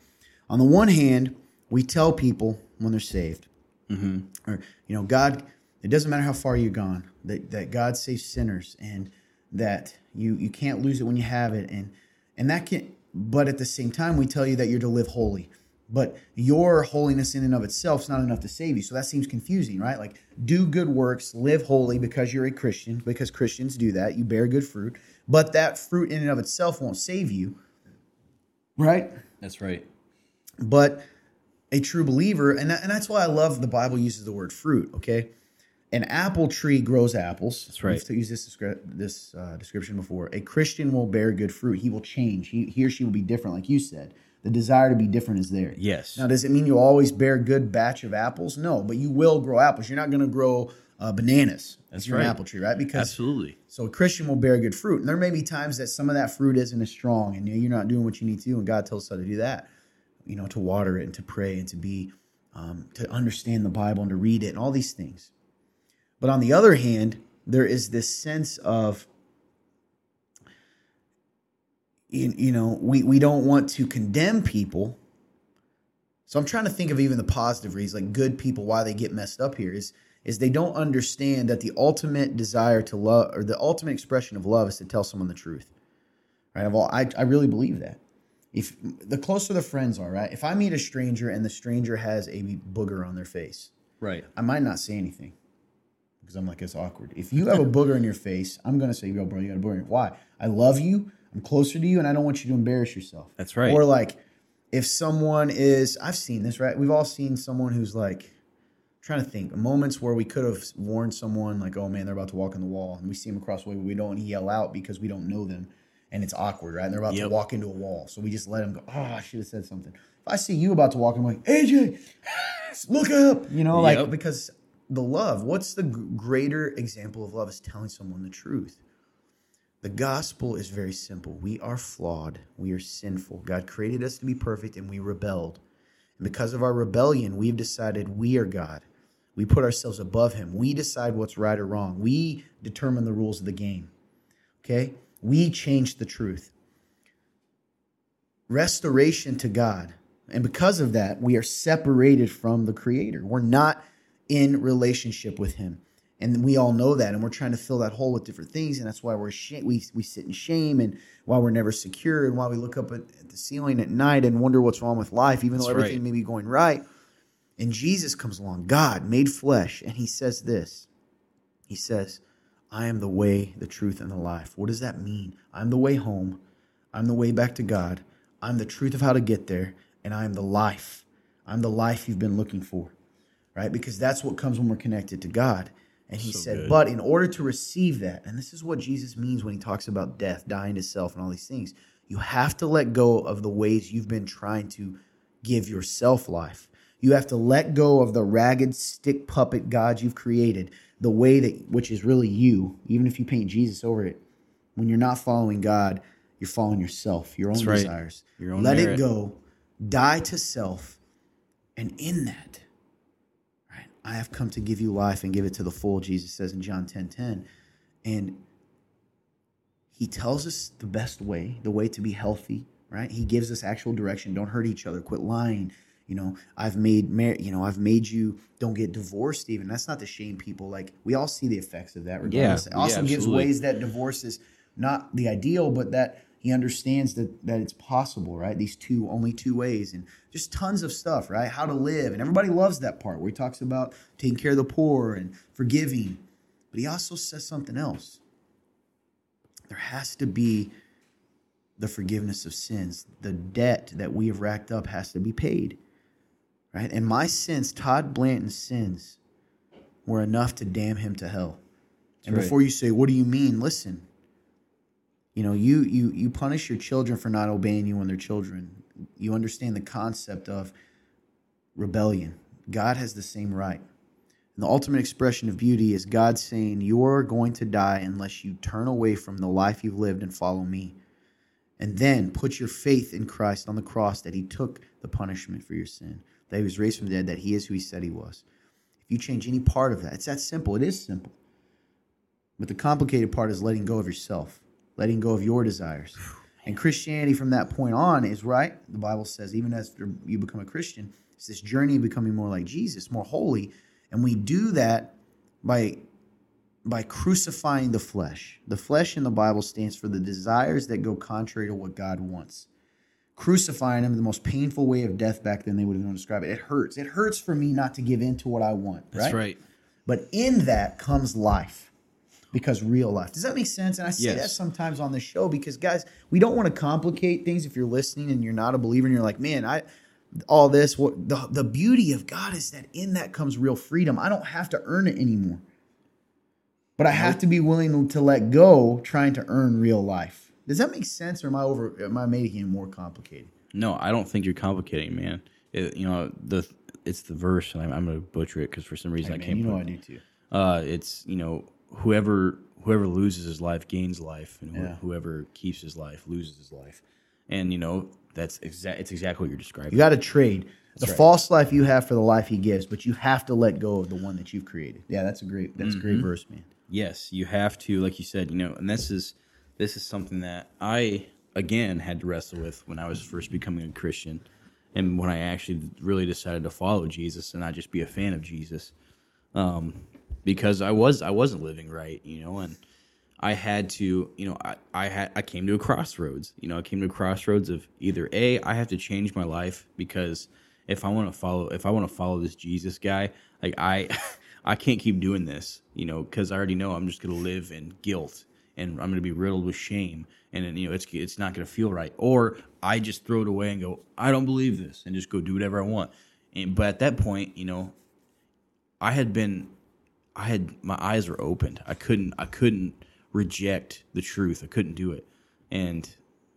On the one hand, we tell people when they're saved, Mm-hmm. or you know, God. It doesn't matter how far you've gone. That that God saves sinners, and that you you can't lose it when you have it, and and that can. But at the same time, we tell you that you're to live holy. But your holiness in and of itself is not enough to save you. So that seems confusing, right? Like, do good works, live holy because you're a Christian, because Christians do that. You bear good fruit. But that fruit in and of itself won't save you, right? that's right. but a true believer and, that, and that's why i love the bible uses the word fruit okay an apple tree grows apples that's right. we've used this, descri- this uh, description before a christian will bear good fruit he will change he, he or she will be different like you said the desire to be different is there Yes. now does it mean you'll always bear good batch of apples no but you will grow apples you're not going to grow uh, bananas That's if you're an right. apple tree right because Absolutely. so a Christian will bear good fruit. And there may be times that some of that fruit isn't as strong and you're not doing what you need to do. And God tells us how to do that, you know, to water it and to pray and to be, um, to understand the Bible and to read it and all these things. But on the other hand, there is this sense of, you, you know, we, we don't want to condemn people. So I'm trying to think of even the positive reasons, like good people, why they get messed up here is is they don't understand that the ultimate desire to love or the ultimate expression of love is to tell someone the truth. Right? Of all, I, I really believe that. If the closer the friends are, right? If I meet a stranger and the stranger has a booger on their face, Right. I might not say anything because I'm like it's awkward. If you have a booger in your face, I'm gonna say, "Yo, bro, you got a booger." Why? I love you. I'm closer to you, and I don't want you to embarrass yourself. That's right. Or like, if someone is, I've seen this, right? We've all seen someone who's like, trying to think moments where we could have warned someone, like, "Oh man, they're about to walk in the wall," and we see them across the way, but we don't yell out because we don't know them, and it's awkward, right? And they're about to walk into a wall, so we just let them go. Oh, I should have said something. If I see you about to walk, I'm like, AJ, look up, you know, like Yep. because the love. What's the greater example of love? Is telling someone the truth. The gospel is very simple. We are flawed. We are sinful. God created us to be perfect, and we rebelled. And because of our rebellion, we've decided we are God. We put ourselves above Him. We decide what's right or wrong. We determine the rules of the game. Okay? We change the truth. Restoration to God. And because of that, we are separated from the Creator. We're not in relationship with Him. And we all know that, and we're trying to fill that hole with different things, and that's why we're sh- we we sit in shame, and why we're never secure, and why we look up at, at the ceiling at night and wonder what's wrong with life, even though That's everything right. may be going right. And Jesus comes along, God made flesh, and He says this. He says, "I am the way, the truth, and the life." What does that mean? I'm the way home. I'm the way back to God. I'm the truth of how to get there, and I am the life. I'm the life you've been looking for, right? Because that's what comes when we're connected to God. And he So said, good. but in order to receive that, and this is what Jesus means when he talks about death, dying to self, and all these things, you have to let go of the ways you've been trying to give yourself life. You have to let go of the ragged stick puppet God you've created, the way that, which is really you, even if you paint Jesus over it. When you're not following God, you're following yourself, your own right. desires. Your own let it go, die to self, and in that, right, I have come to give you life and give it to the full, Jesus says in John 10 10. And he tells us the best way, the way to be healthy, right? He gives us actual direction. Don't hurt each other. Quit lying. You know, I've made, mar- you know, I've made you don't get divorced. Even that's not to shame people. Like we all see the effects of that. Regardless, it yeah, also gives ways that divorce is not the ideal, but that he understands that that it's possible, right? These two, only two ways, and just tons of stuff, right? How to live, and everybody loves that part where he talks about taking care of the poor and forgiving. But he also says something else. There has to be the forgiveness of sins. The debt that we have racked up has to be paid, right? And my sins, Todd Blanton's sins, were enough to damn him to hell. and right. before you say, "What do you mean?" Listen. You know, you you you punish your children for not obeying you when they're children. You understand the concept of rebellion. God has the same right. And the ultimate expression of beauty is God saying, You're going to die unless you turn away from the life you've lived and follow me. And then put your faith in Christ on the cross that he took the punishment for your sin, that he was raised from the dead, that he is who he said he was. If you change any part of that, it's that simple. It is simple. But the complicated part is letting go of yourself, letting go of your desires. And Christianity from that point on is right. The Bible says, even as you become a Christian, it's this journey of becoming more like Jesus, more holy. And we do that by by crucifying the flesh. The flesh in the Bible stands for the desires that go contrary to what God wants. Crucifying him, the most painful way of death back then they would have known to describe it. It hurts. It hurts for me not to give in to what I want. That's right. But in that comes life because real life. Does that make sense? And I say Yes. that sometimes on the show because, guys, we don't want to complicate things if you're listening and you're not a believer and you're like, man, I. All this, what the, the beauty of God is that in that comes real freedom. I don't have to earn it anymore, but I have to be willing to let go, trying to earn real life. Does that make sense, or am I over? Am I making it more complicated? No, I don't think you're complicating, man. It, you know the it's the verse, and I'm, I'm going to butcher it because for some reason I Man, can't. you know I do too. Uh, it's you know whoever whoever loses his life gains life, and who- Yeah. whoever keeps his life loses his life. And you know that's exact. It's exactly what you're describing. You got to trade the right. false life you have for the life He gives, but you have to let go of the one that you've created. Yeah, that's a great. That's a Mm-hmm. great verse, man. yes, you have to, like you said, you know, and this is this is something that I again had to wrestle with when I was first becoming a Christian, and when I actually really decided to follow Jesus and not just be a fan of Jesus, um, because I was I wasn't living right, you know, and I had to, you know, I, I had I came to a crossroads. You know, I came to a crossroads of either A, I have to change my life because if I want to follow if I want to follow this Jesus guy, like I I can't keep doing this, you know, cuz I already know I'm just going to live in guilt and I'm going to be riddled with shame and then, you know, it's it's not going to feel right. Or I just throw it away and go, I don't believe this and just go do whatever I want. And but at that point, you know, I had been I had my eyes were opened. I couldn't I couldn't reject the truth. I couldn't do it. And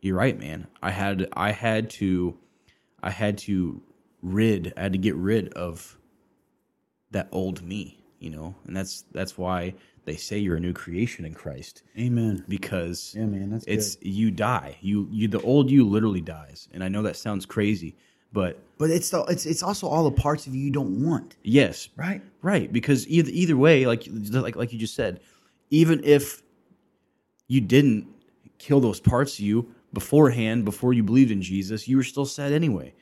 you're right, man. I had I had to I had to rid I had to get rid of that old me, you know. And that's that's why they say you're a new creation in Christ Amen. because Yeah, man, that's it's good. you die. You you the old you literally dies. And I know that sounds crazy, but But it's the it's it's also all the parts of you you don't want, yes, right? Right, because either either way, like like like you just said, even if you didn't kill those parts of you beforehand, before you believed in Jesus, you were still sad anyway.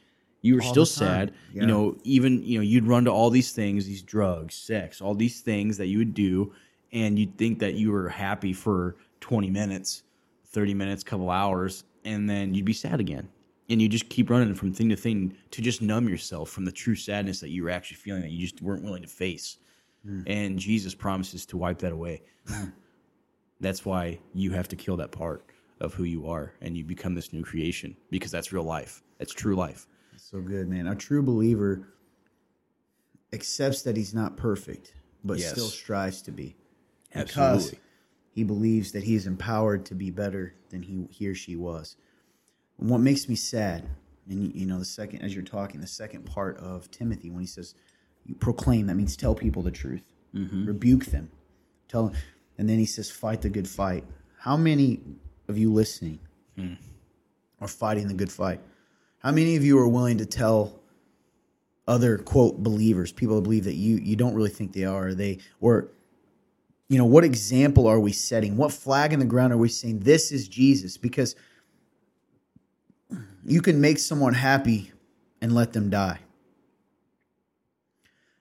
You were All still sad. Yeah. You know, even you know, you'd run to all these things, these drugs, sex, all these things that you would do, and you'd think that you were happy for 20 minutes, 30 minutes, couple hours, and then you'd be sad again. And you just keep running from thing to thing to just numb yourself from the true sadness that you were actually feeling that you just weren't willing to face. Hmm. And Jesus promises to wipe that away. That's why you have to kill that part of who you are and you become this new creation because that's real life. That's true life. So good, man. A true believer accepts that he's not perfect, but Yes. still strives to be. Because Absolutely. he believes that he is empowered to be better than he, he or she was. And what makes me sad, and you, know, the second, as you're talking, the second part of Timothy, when he says, you proclaim, that means tell people the truth, mm-hmm. rebuke them, tell them. And then he says, fight the good fight. How many of you listening mm. are fighting the good fight? How many of you are willing to tell other quote believers, people that believe that you you don't really think they are, or they or you know, what example are we setting? What flag in the ground are we saying this is Jesus? Because you can make someone happy and let them die.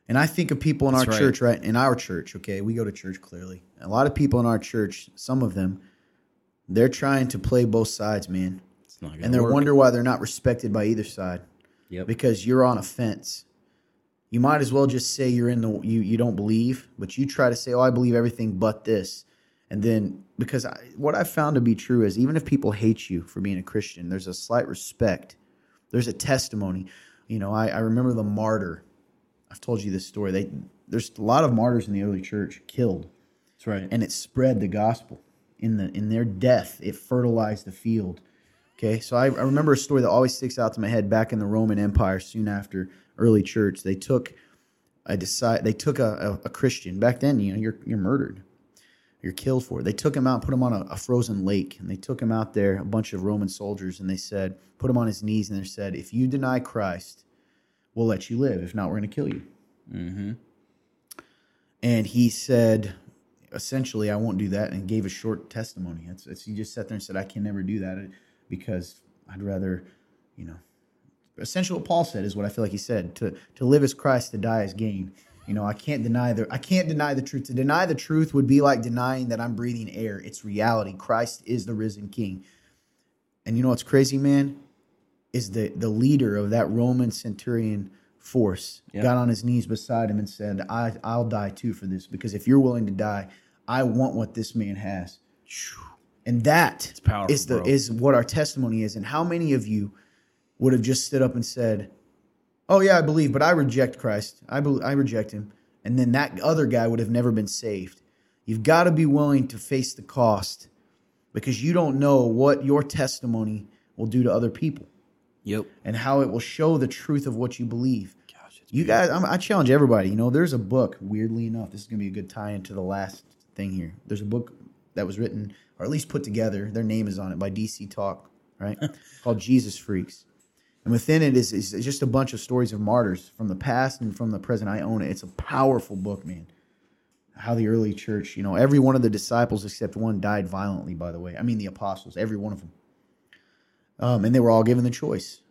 And I think of people in That's our right. church, right? In our church, okay, we go to church clearly. A lot of people in our church, some of them, they're trying to play both sides, man It's not and they work. wonder why they're not respected by either side Yep. because you're on a fence. You might as well just say you're in the you you don't believe, but you try to say, "Oh, I believe everything but this," and then because I, what I found to be true is even if people hate you for being a Christian, there's a slight respect. There's a testimony. You know, I, I remember the martyr. I've told you this story. They there's a lot of martyrs in the early church killed That's right. and it spread the gospel in the in their death it fertilized the field okay so I, I remember a story that always sticks out to my head back in the roman empire soon after early church they took i decide they took a, a, a christian. Back then you know you're you're murdered. You're killed for it. They took him out put him on a, a frozen lake and they took him out there a bunch of roman soldiers and they said put him on his knees and they said if you deny christ we'll let you live. If not we're going to kill you. Mm-hmm. and he said essentially i won't do that and gave a short testimony. It's, it's, he just sat there and said i can never do that because i'd rather you know essentially what paul said is what i feel like he said to to live as christ to die as gain. You know i can't deny the i can't deny the truth. To deny the truth would be like denying that i'm breathing air. It's reality. Christ is the risen king. And you know what's crazy man? Is the the leader of that roman centurion force Yeah. got on his knees beside him and said I, i'll die too for this because if you're willing to die i want what this man has. And that is powerful, the bro. is what our testimony is. And how many of you would have just stood up and said oh yeah i believe but i reject christ i, bel I reject him and then that other guy would have never been saved you've got to be willing to face the cost because you don't know what your testimony will do to other people Yep. and how it will show the truth of what you believe. Gosh, You guys, I'm, I challenge everybody. You know, there's a book. Weirdly enough, this is gonna be a good tie into the last thing here. There's a book that was written, or at least put together. Their name is on it by DC Talk, right? called Jesus Freaks. And within it is, is just a bunch of stories of martyrs from the past and from the present. I own it. It's a powerful book, man. How the early church, you know, every one of the disciples except one died violently. By the way, I mean the apostles, every one of them. Um, and they were all given the choice: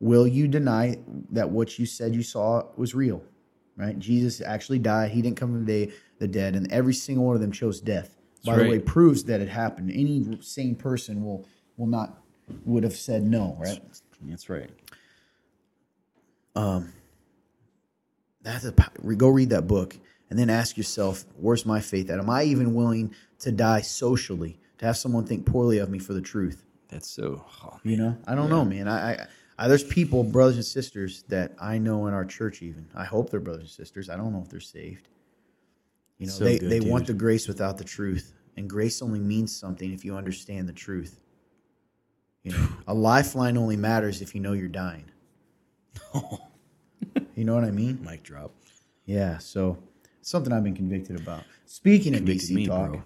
Will you deny that what you said you saw was real? Right? Jesus actually died. He didn't come from the, the dead, and every single one of them chose death. By the way, proves that it happened. Any sane person will will not would have said no. Right? That's right. Um, That's a, go read that book and then ask yourself, where's my faith at? Am I even willing to die socially to have someone think poorly of me for the truth? That's so. Oh, You know, I don't know, man. I, I, I there's people, brothers and sisters that I know in our church. Even I hope they're brothers and sisters. I don't know if they're saved. You know, So they good, they want the grace without the truth, and grace only means something if you understand the truth. You know, a lifeline only matters if you know you're dying. you know what I mean? mic drop. Yeah. So something I've been convicted about. Speaking of Convicted DC me, talk, bro.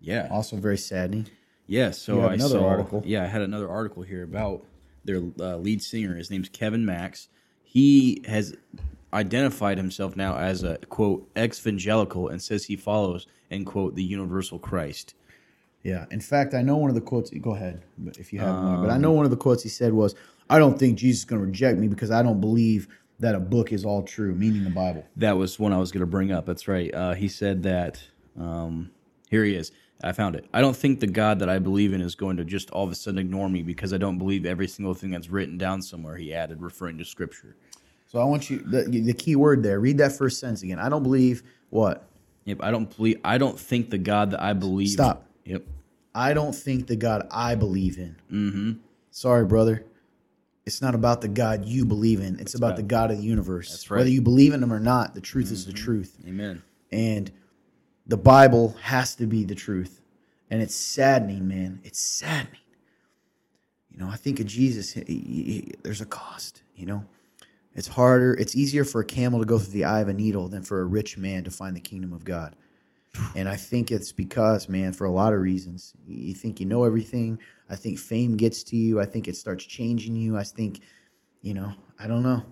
Yeah. also very saddening. Yeah, so I another saw, article. Yeah, I had another article here about their uh, lead singer. His name's Kevin Max. He has identified himself now as a quote ex-evangelical and says he follows end quote the universal Christ. Yeah. In fact, I know one of the quotes. Go ahead, but if you have more. But I know one of the quotes he said was, I don't think Jesus is going to reject me because I don't believe that a book is all true, meaning the Bible. That was one I was going to bring up. That's right. Uh, he said that. Um, here he is. I found it. I don't think the God that I believe in is going to just all of a sudden ignore me because I don't believe every single thing that's written down somewhere. He added, referring to Scripture. So I want you the, the key word there. Read that first sentence again. I don't believe what. Yep. I don't believe. I don't think the God that I believe. Stop. Yep. I don't think the God I believe in. Mm-hmm. Sorry, brother. It's not about the God you believe in. It's about the God of the universe. That's right. Whether you believe in him or not, the truth is the truth. Amen. And the Bible has to be the truth. And it's saddening, man. It's saddening. You know, I think of Jesus, he- he- there's a cost, you know. It's harder, it's easier for a camel to go through the eye of a needle than for a rich man to find the kingdom of God. And I think it's because, man, for a lot of reasons. You think you know everything. I think fame gets to you. I think it starts changing you. I think, you know, I don't know.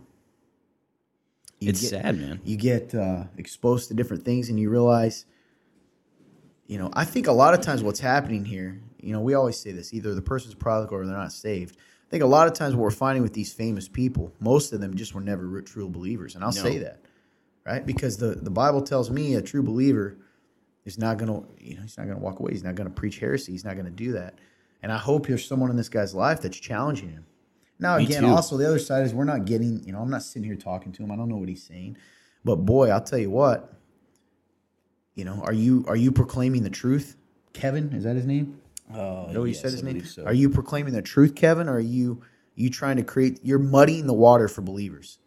You It's get- sad, man. you get uh, exposed to different things and you realize you know i think a lot of times what's happening here you know we always say this either the person's prodigal or they're not saved i think a lot of times what we're finding with these famous people most of them just were never true believers and i'll say that right because the, the bible tells me a true believer is not going to you know he's not going to walk away. He's not going to preach heresy. He's not going to do that. And i hope there's someone in this guy's life that's challenging him. Now Me again too. also the other side is we're not getting you know i'm not sitting here talking to him. I don't know what he's saying. But boy i'll tell you what you know are you are you proclaiming the truth? Kevin is that his name? Uh, oh, know what you said his name? are you proclaiming the truth kevin? Or are you you trying to create you're muddying the water for believers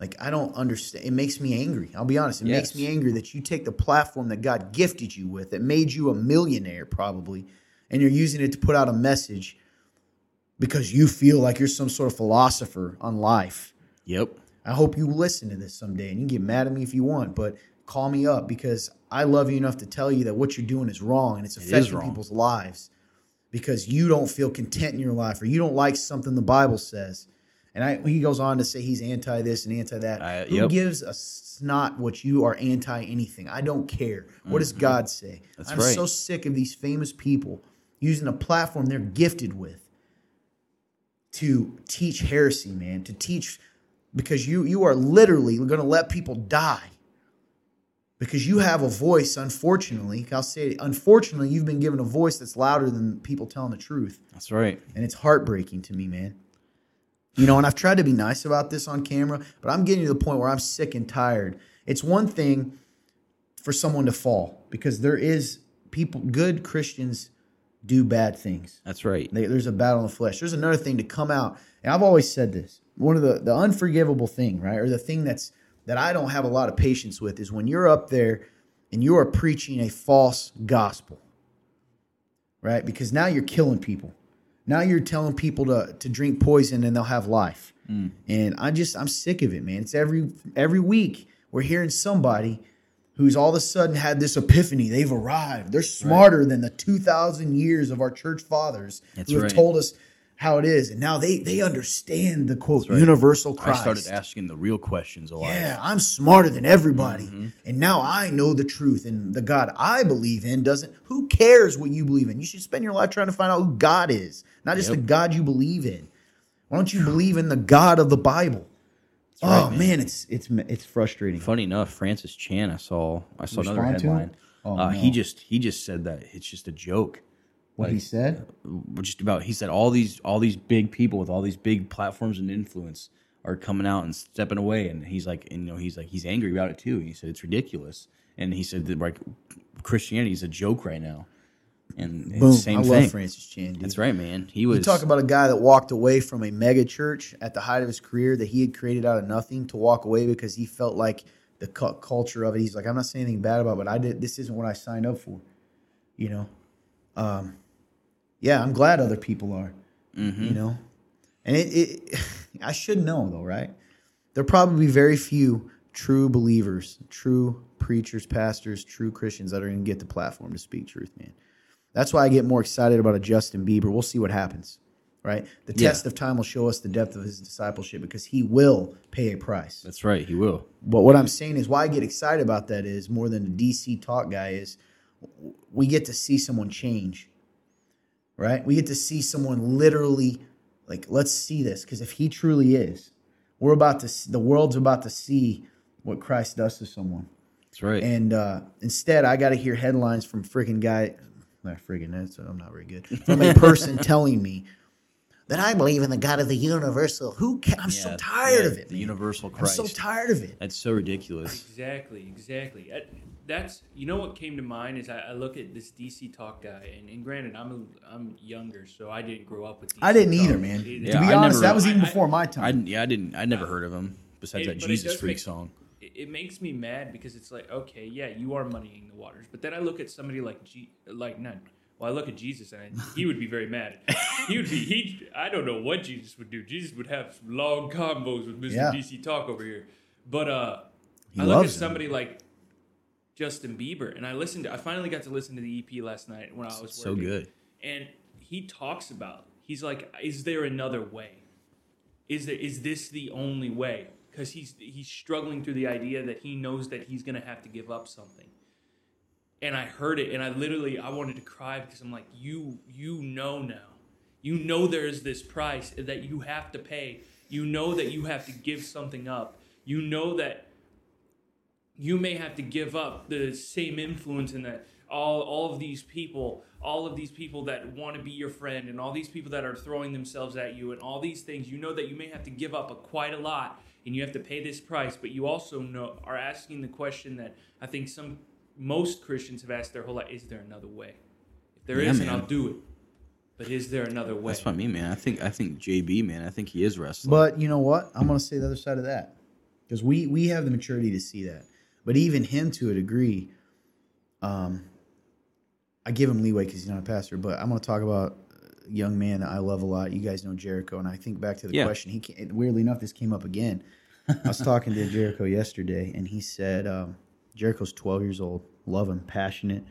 like i don't understand it makes me angry i'll be honest it makes me angry that you take the platform that god gifted you with that made you a millionaire probably and you're using it to put out a message because you feel like you're some sort of philosopher on life Yep. I hope you listen to this someday and you can get mad at me if you want, but call me up because I love you enough to tell you that what you're doing is wrong and it's affecting wrong. people's lives because you don't feel content in your life or you don't like something the Bible says. And I, he goes on to say he's anti this and anti that. I- Who yep. gives a snot what you are anti anything? I don't care. What does God say? Mm-hmm. That's I'm right. so sick of these famous people using a platform they're gifted with to teach heresy, man, to teach because you you are literally going to let people die because you have a voice unfortunately i'll say it unfortunately you've been given a voice that's louder than people telling the truth That's right. and it's heartbreaking to me man you know and i've tried to be nice about this on camera but i'm getting to the point where i'm sick and tired it's one thing for someone to fall because there is people good christians do bad things That's right. they, there's a battle in the flesh. There's another thing to come out, and I've always said this. One of the the unforgivable thing, right, or the thing that's that I don't have a lot of patience with is when you're up there and you are preaching a false gospel, right? Because now you're killing people. Now you're telling people to to drink poison and they'll have life. And I just I'm sick of it, man. It's every every week we're hearing somebody who's all of a sudden had this epiphany. They've arrived. They're smarter than the 2,000 years of our church fathers That's who have right. told us how it is. And now they they understand the quote universal I Christ. started asking the real questions a lot. yeah, I'm smarter than everybody. Mm-hmm. And now I know the truth. And the God I believe in doesn't, who cares what you believe in? You should spend your life trying to find out who God is, not just Yep. the God you believe in. Why don't you believe in the God of the Bible? oh man. man. it's it's it's frustrating. Funny enough, Francis Chan, I saw, I saw another Respond headline. Oh, uh, no. He just, he just said that it's just a joke. What he said? just about he said all these all these big people with all these big platforms and influence are coming out and stepping away and he's like and, you know he's like he's angry about it too he said it's ridiculous and he said that like christianity is a joke right now and Boom. same I thing love Francis Chan. Dude. that's right man he was You talk about a guy that walked away from a mega church at the height of his career that he had created out of nothing to walk away because he felt like the cu- culture of it. He's like, I'm not saying anything bad about, it, but I did. This isn't what I signed up for. You know, um, yeah, I'm glad other people are. You know, and it, it I should know though, right? There'll probably be very few true believers, true preachers, pastors, true Christians that are going to get the platform to speak truth, man. That's why I get more excited about a Justin Bieber. We'll see what happens, right? The Yeah. test of time will show us the depth of his discipleship because he will pay a price. that's right he will But what I'm saying is why I get excited about that is more than the DC talk guy is we get to see someone change. Right? We get to see someone literally Like, let's see this because if he truly is, we're about to. The world's about to see what Christ does to someone. That's right. And uh, instead, I got to hear headlines from freaking guy. Not friggin' that's I'm not very good. From a person telling me that I believe in the God of the universal. Who? Ca- I'm so tired yeah, of it. The man. universal Christ. I'm so tired of it. That's so ridiculous. Exactly, exactly. Uh, That's you know what came to mind is I, I look at this DC Talk guy, and, and granted, I'm a, I'm younger, so I didn't grow up with. DC I didn't Talk. either, man. It- to Yeah, be I honest, never- that was even I- before my I time. yeah, I didn't. I never heard of him besides It- that Jesus freak make- song. It, it makes me mad because it's like, okay, yeah, you are muddying the waters, but then I look at somebody like G, like none. Well, I look at Jesus and I, he would be very mad. He would be he. I don't know what Jesus would do. Jesus would have long combos with Mr. Yeah. DC Talk over here, but uh, He I look at loves him. somebody like Justin Bieber, and I listened. To, I finally got to listen to the EP last night when I was So working. good. and he talks about he's like is there another way is there is this the only way because he's he's struggling through the idea that he knows that he's gonna have to give up something. And i heard it and i literally i wanted to cry because i'm like you you know now. You know there is this price that you have to pay. You know that you have to give something up. You know that you may have to give up the same influence in that all all of these people all of these people that want to be your friend and all these people that are throwing themselves at you and all these things. You know that you may have to give up a, quite a lot and you have to pay this price but you also know are asking the question that i think some most christians have asked their whole life is there another way if there Yeah, not man. i'll do it but is there another way That's what I mean, man. I think I think JB, man. I think he is wrestling. But you know what? I'm going to say the other side of that because we we have the maturity to see that. But even him, to a degree, um, I give him leeway because he's not a pastor. But I'm going to talk about a young man that I love a lot. You guys know Jericho, and I think back to the Yeah. question. He came, weirdly enough, this came up again. I was talking to Jericho yesterday, and he said um, Jericho's 12 years old, love him, passionate,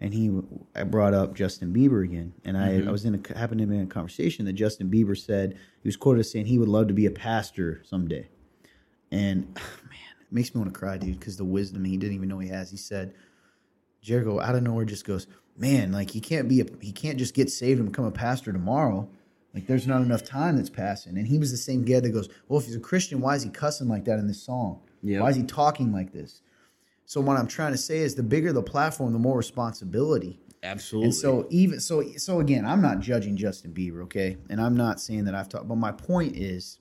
and he I brought up Justin Bieber again, and I, I was in a happened to be in a conversation that Justin Bieber said he was quoted as saying he would love to be a pastor someday, and man, it makes me want to cry, dude, because the wisdom he didn't even know he has. He said Jericho out of nowhere just goes, man, like he can't be a he can't just get saved and become a pastor tomorrow. Like there's not enough time that's passing. And he was the same guy that goes, well, if he's a Christian, why is he cussing like that in this song? Yep. Why is he talking like this? So what I'm trying to say is the bigger the platform, the more responsibility. Absolutely. And so even so so again, I'm not judging Justin Bieber, okay? And I'm not saying that I've talked, but my point is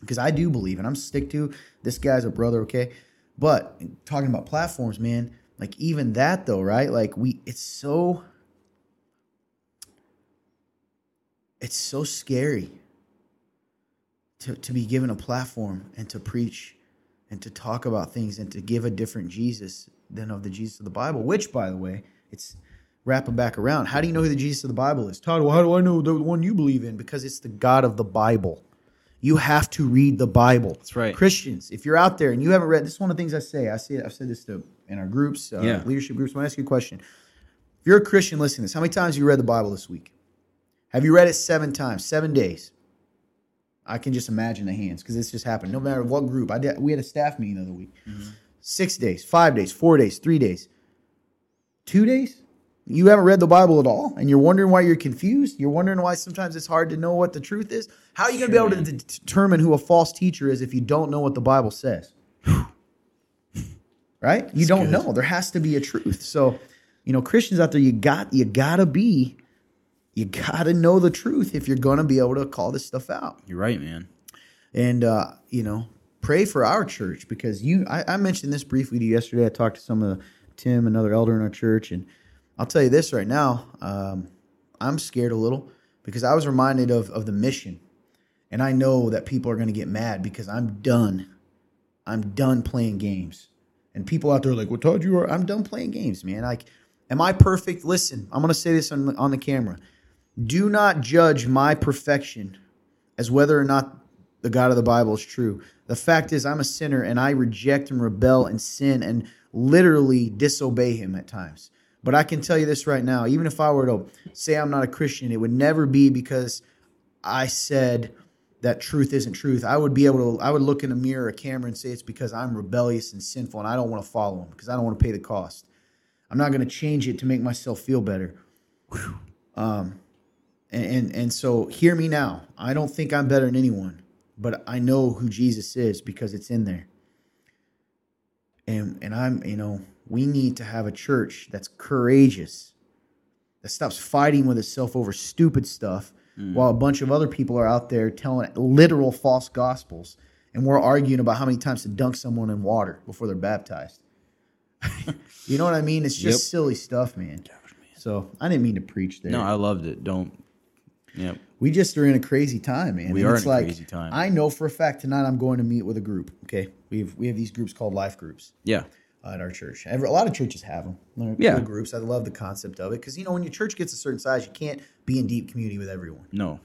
because I do believe, and I'm stick to this guy's a brother, okay? But talking about platforms, man, like even that though, right? Like we, it's so, it's so scary to to be given a platform and to preach and to talk about things and to give a different Jesus than of the Jesus of the Bible. Which, by the way, it's wrapping back around. How do you know who the Jesus of the Bible is? Todd, well, how do I know the one you believe in? Because it's the God of the Bible. You have to read the Bible. That's right. Christians, if you're out there and you haven't read, this is one of the things I say. I say I've said this to in our groups, uh, Yeah. leadership groups. When to ask you a question, if you're a Christian listening to this, how many times have you read the Bible this week? Have you read it seven times, seven days? I can just imagine the hands because this just happened. No matter what group, I did. We had a staff meeting the other week. Six days, five days, four days, three days, two days. You haven't read the Bible at all, and you're wondering why you're confused. You're wondering why sometimes it's hard to know what the truth is. How are you going to be able to de- determine who a false teacher is if you don't know what the Bible says? Right? You don't know. There has to be a truth. So, you know, Christians out there, you got you gotta be, you gotta know the truth if you're gonna be able to call this stuff out You're right, man. and uh, you know pray for our church because you I, I mentioned this briefly to you yesterday i talked to some of the, tim another elder in our church and i'll tell you this right now um, i'm scared a little because i was reminded of, of the mission and i know that people are going to get mad because i'm done i'm done playing games and people out there are like well todd you are i'm done playing games man like am i perfect listen i'm going to say this on, on the camera do not judge my perfection as whether or not the God of the Bible is true. The fact is, I'm a sinner and I reject and rebel and sin and literally disobey Him at times. But I can tell you this right now even if I were to say I'm not a Christian, it would never be because I said that truth isn't truth. I would be able to, I would look in a mirror, a camera, and say it's because I'm rebellious and sinful and I don't want to follow Him because I don't want to pay the cost. I'm not going to change it to make myself feel better. Um, And, and and so hear me now. I don't think I'm better than anyone, but I know who Jesus is because it's in there. And and I'm, you know, we need to have a church that's courageous, that stops fighting with itself over stupid stuff, Mm. while a bunch of other people are out there telling literal false gospels, and we're arguing about how many times to dunk someone in water before they're baptized. you know what I mean? It's just Yep. silly stuff, man. So I didn't mean to preach there. No, I loved it. Don't. Yep. we just are in a crazy time, man. We And are it's in a crazy time. I know for a fact tonight I'm going to meet with a group. Okay, we have we have these groups called life groups Yeah. Uh, at our church. Every, a lot of churches have them. They're Yeah. cool groups. I love the concept of it because you know when your church gets a certain size, you can't be in deep community with everyone. No.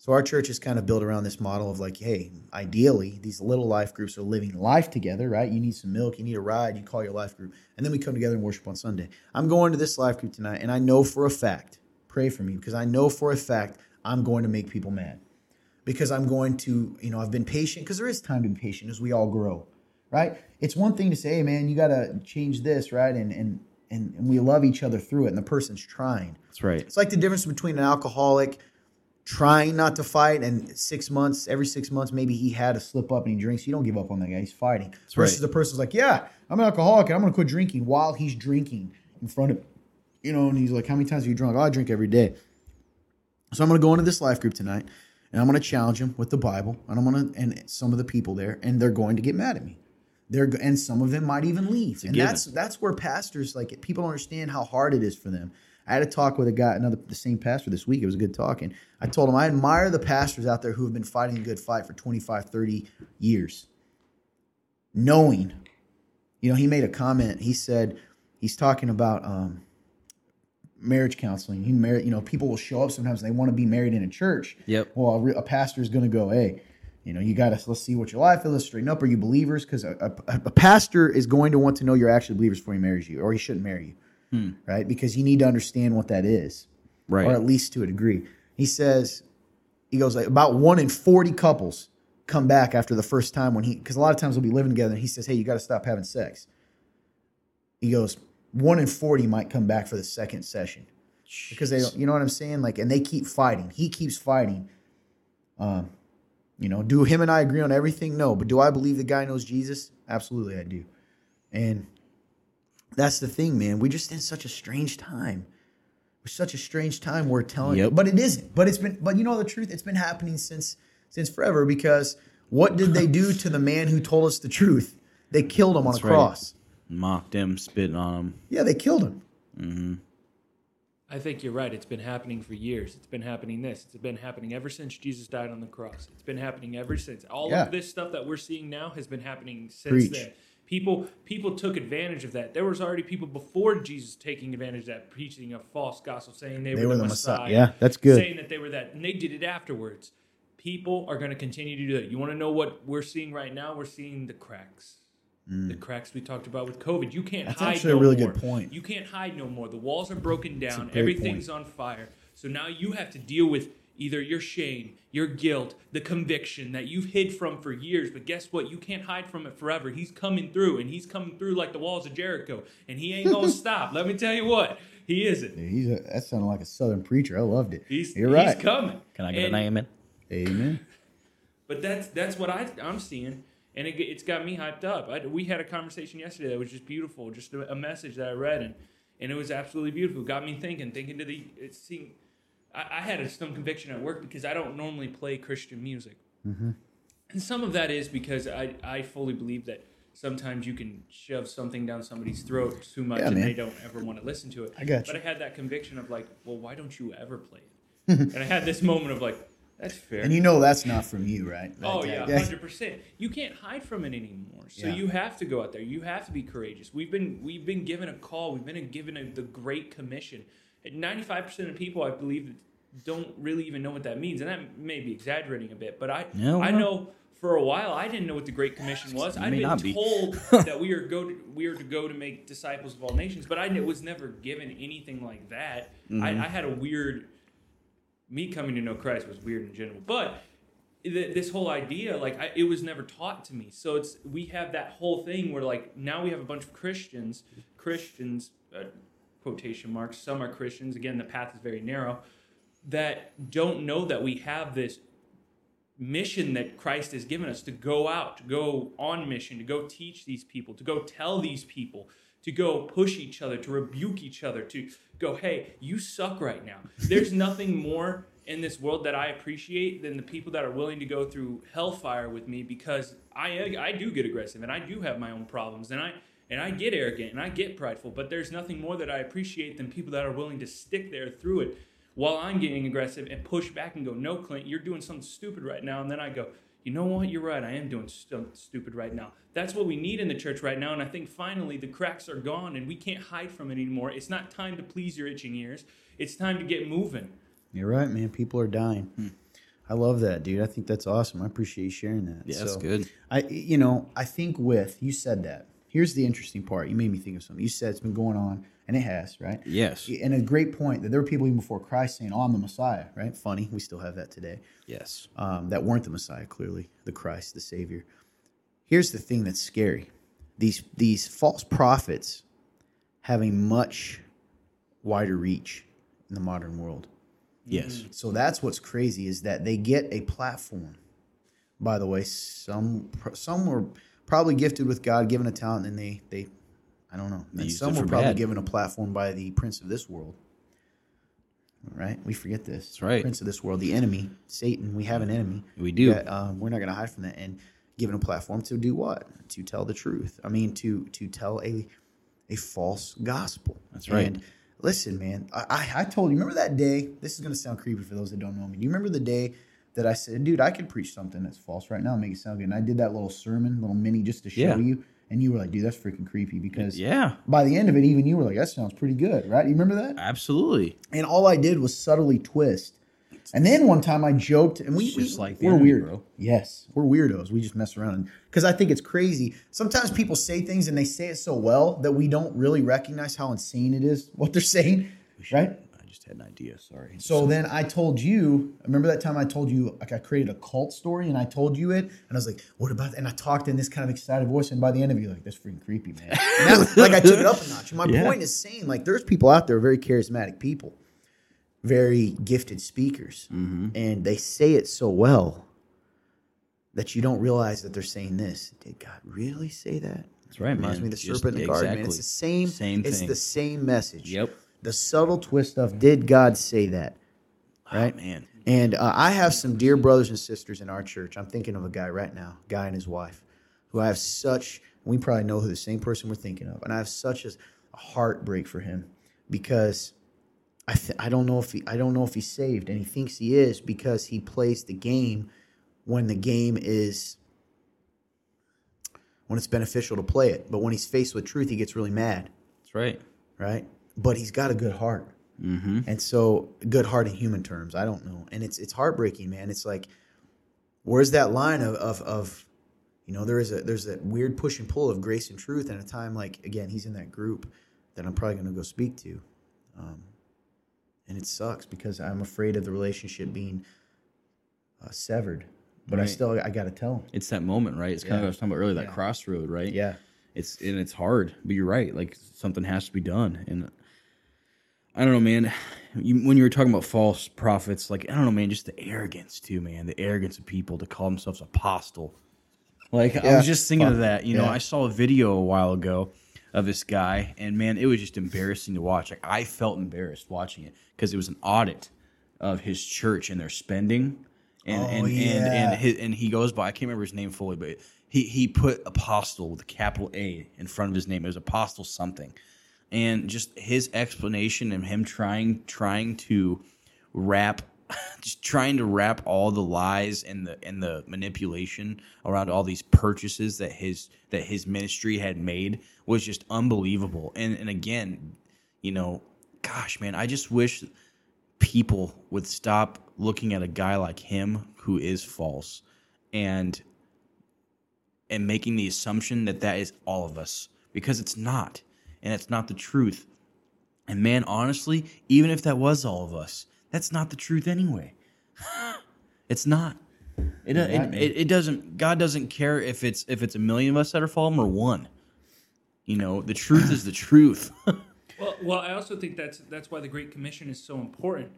So our church is kind of built around this model of like, hey, ideally these little life groups are living life together, right? You need some milk, you need a ride, you call your life group, and then we come together and worship on Sunday. I'm going to this life group tonight, and I know for a fact, pray for me because I know for a fact I'm going to make people mad because I'm going to, you know, I've been patient because there is time to be patient as we all grow, right? It's one thing to say, hey, man, you got to change this, right? And and and and we love each other through it, and the person's trying. That's right. It's like the difference between an alcoholic trying not to fight and six months, every six months, maybe he had a slip up and he drinks. You don't give up on that guy. He's fighting. Versus right. the person's like, yeah, I'm an alcoholic and I'm going to quit drinking while he's drinking in front of, you know, and he's like, how many times have you drunk? Oh, I drink every day. So I'm going to go into this life group tonight and I'm going to challenge him with the Bible and I'm going to, and some of the people there, and they're going to get mad at me. They're, and some of them might even leave. And given. that's, that's where pastors, like people don't understand how hard it is for them. I had a talk with a guy, another the same pastor this week. It was a good talk. And I told him I admire the pastors out there who have been fighting a good fight for 25, 30 years. Knowing, you know, he made a comment. He said he's talking about um, marriage counseling. He married, you know, people will show up sometimes and they want to be married in a church. Yep. Well, a, a pastor is going to go, hey, you know, you got to let's see what your life is. Let's straighten up. Are you believers? Because a, a, a pastor is going to want to know you're actually believers before he marries you, or he shouldn't marry you, right? Because you need to understand what that is, Right. or at least to a degree. He says, he goes like about one in forty couples come back after the first time when he, because a lot of times we'll be living together, and he says, hey, you got to stop having sex. He goes, one in forty might come back for the second session because they don't, you know what I'm saying? Like, and they keep fighting. He keeps fighting. Um, you know, do him and I agree on everything? No, but do I believe the guy knows Jesus? Absolutely, I do. And that's the thing, man. We just in such a strange time. We're such a strange time. We're telling, Yep. but it isn't. But it's been, but you know the truth. It's been happening since since forever. Because what did they do to the man who told us the truth? They killed him on a right. cross. Mocked him, spitting on him. Yeah, they killed him. Mm-hmm. I think you're right. It's been happening for years. It's been happening this. It's been happening ever since Jesus died on the cross. It's been happening ever since. All Yeah. of this stuff that we're seeing now has been happening since Preach. then. People people took advantage of that. There was already people before Jesus taking advantage of that, preaching a false gospel, saying they, were, the, Messiah. Yeah, that's good. Saying that they were that, and they did it afterwards. People are going to continue to do that. You want to know what we're seeing right now? We're seeing the cracks. The cracks we talked about with COVID. You can't Mm. That's hide actually a really more. good point. You can't hide no more. The walls are broken down. great Everything's on fire. So now you have to deal with either your shame, your guilt, the conviction that you've hid from for years. But guess what? You can't hide from it forever. He's coming through, and he's coming through like the walls of Jericho, and he ain't gonna stop. Let me tell you what, he isn't. Yeah, he's a, that sounded like a southern preacher. I loved it. He's You're right. He's coming. Can I get And- an amen? Amen. But that's that's what I I'm seeing, and it, it's got me hyped up. I, we had a conversation yesterday that was just beautiful, just a, a message that I read, and and it was absolutely beautiful. Got me thinking, thinking to the it seeing. I, I had a, some conviction at work because I don't normally play Christian music, Mm-hmm. and some of that is because I I fully believe that sometimes you can shove something down somebody's throat too much Yeah, and man. they don't ever want to listen to it. I got you. But. I had that conviction of like, well, why don't you ever play it? and I had this moment of like, that's fair. And you know that's not from you, right? Oh That- yeah, hundred percent. You can't hide from it anymore. So Yeah. you have to go out there. You have to be courageous. We've been we've been given a call. We've been given a, the Great Commission. Ninety five percent of people, I believe, don't really even know what that means, and that may be exaggerating a bit. But I No, I know for a while I didn't know what the Great Commission was. I've been not be. told that we are go to, we are to go to make disciples of all nations, but I was never given anything like that. Mm-hmm. I, I had a weird me coming to know Christ was weird in general, but th- this whole idea, like, I, it was never taught to me. So it's we have that whole thing where, like, now we have a bunch of Christians, Christians, uh, quotation marks. Some are Christians. Again, the path is very narrow. that don't know that we have this mission that Christ has given us to go out, to go on mission, to go teach these people, to go tell these people, to go push each other, to rebuke each other, to go, hey, you suck right now. There's nothing more in this world that I appreciate than the people that are willing to go through hellfire with me because I I do get aggressive and I do have my own problems and I and I get arrogant and I get prideful, but there's nothing more that I appreciate than people that are willing to stick there through it while I'm getting aggressive and push back and go, "No, Clint, you're doing something stupid right now." And then I go, "You know what? You're right. I am doing something stupid right now." That's what we need in the church right now, and I think finally the cracks are gone and we can't hide from it anymore. It's not time to please your itching ears. It's time to get moving. You're right, man. People are dying. Hmm. I love that, dude. I think that's awesome. I appreciate you sharing that. Yeah, that's good. I, you know, I think with you said that. Here's the interesting part. You made me think of something. You said it's been going on, and it has, right? Yes. And a great point that there were people even before Christ saying, "Oh, I'm the Messiah." Right? Funny, we still have that today. Yes. Um, that weren't the Messiah, clearly the Christ, the Savior. Here's the thing that's scary: these these false prophets have a much wider reach in the modern world. Yes. So that's what's crazy is that they get a platform. By the way, some some were probably gifted with God, given a talent, and they they I don't know. They And some were probably bad. given a platform by the prince of this world. Right? We forget this. That's right. Prince of this world, the enemy, Satan. We have an enemy. We do. That, um, we're not going to hide from that. And given a platform to do what? To tell the truth. I mean, to to tell a a false gospel. That's right. And listen, man, I, I, I told you, remember that day? This is going to sound creepy for those that don't know me. Do you remember the day that I said, dude, I could preach something that's false right now and make it sound good? And I did that little sermon, little mini, just to show Yeah. you. And you were like, dude, that's freaking creepy because Yeah. by the end of it, even you were like, that sounds pretty good, right? You remember that? Absolutely. And all I did was subtly twist. And then one time I joked, and we, It's just we, like we're enemy, weird, bro. Yes, we're weirdos. We just mess around because I think it's crazy. Sometimes people say things and they say it so well that we don't really recognize how insane it is what they're saying, right? Just had an idea. Sorry. So then I told you. Remember that time I told you like I created a cult story and I told you it, and I was like, "What about?" And I talked in this kind of excited voice, and by the end of it, you're like, "That's freaking creepy, man." That- like I took it up a notch. My Yeah. point is saying like there's people out there, very charismatic people, very gifted speakers, Mm-hmm. and they say it so well that you don't realize that they're saying this. Did God really say that? That's right, Reminds man. me of the Just- serpent in the garden. Man. It's the same. Same It's thing. the same message. Yep. The subtle twist of did God say that? Right, man. And uh, I have some dear brothers and sisters in our church. I'm thinking of a guy right now, guy and his wife, who I have such. We probably know who the same person we're thinking of, and I have such a, a heartbreak for him because I th- I don't know if he I don't know if he's saved, and he thinks he is because he plays the game when the game is when it's beneficial to play it. But when he's faced with truth, he gets really mad, That's right. right? But he's got a good heart. And so, good heart in human terms, I don't know. And it's it's heartbreaking, man. It's like, where's that line of of, of you know, there is a there's that weird push and pull of grace and truth, and a time like again, he's in that group that I'm probably going to go speak to, um, and it sucks because I'm afraid of the relationship being uh, severed. But I still I got to tell him. It's that moment, right? It's kind of what I was talking about earlier, that Yeah. crossroad, right? Yeah, It's and it's hard, but you're right. Like something has to be done, and I don't know, man. You, when you were talking about false prophets, like I don't know, man, just the arrogance too, man. The arrogance of people to call themselves apostle. Like I was just thinking of that. You know, Yeah. I saw a video a while ago of this guy, and man, it was just embarrassing to watch. Like I felt embarrassed watching it because it was an audit of his church and their spending. And Oh, and, and and his, and he goes by I can't remember his name fully, but he he put apostle with a capital A in front of his name. It was apostle something, and just his explanation and him trying trying to wrap, just trying to wrap all the lies and the and the manipulation around all these purchases that his that his ministry had made was just unbelievable. And and again, you know, gosh, man, I just wish people would stop looking at a guy like him who is false and and making the assumption that that is all of us because it's not and it's not the truth. And man honestly even if that was all of us that's not the truth anyway. It's not. It, it, it, it doesn't god doesn't care if it's if it's a million of us that are falling or one. You know the truth is the truth. Well, well, I also think that's that's why the Great Commission is so important.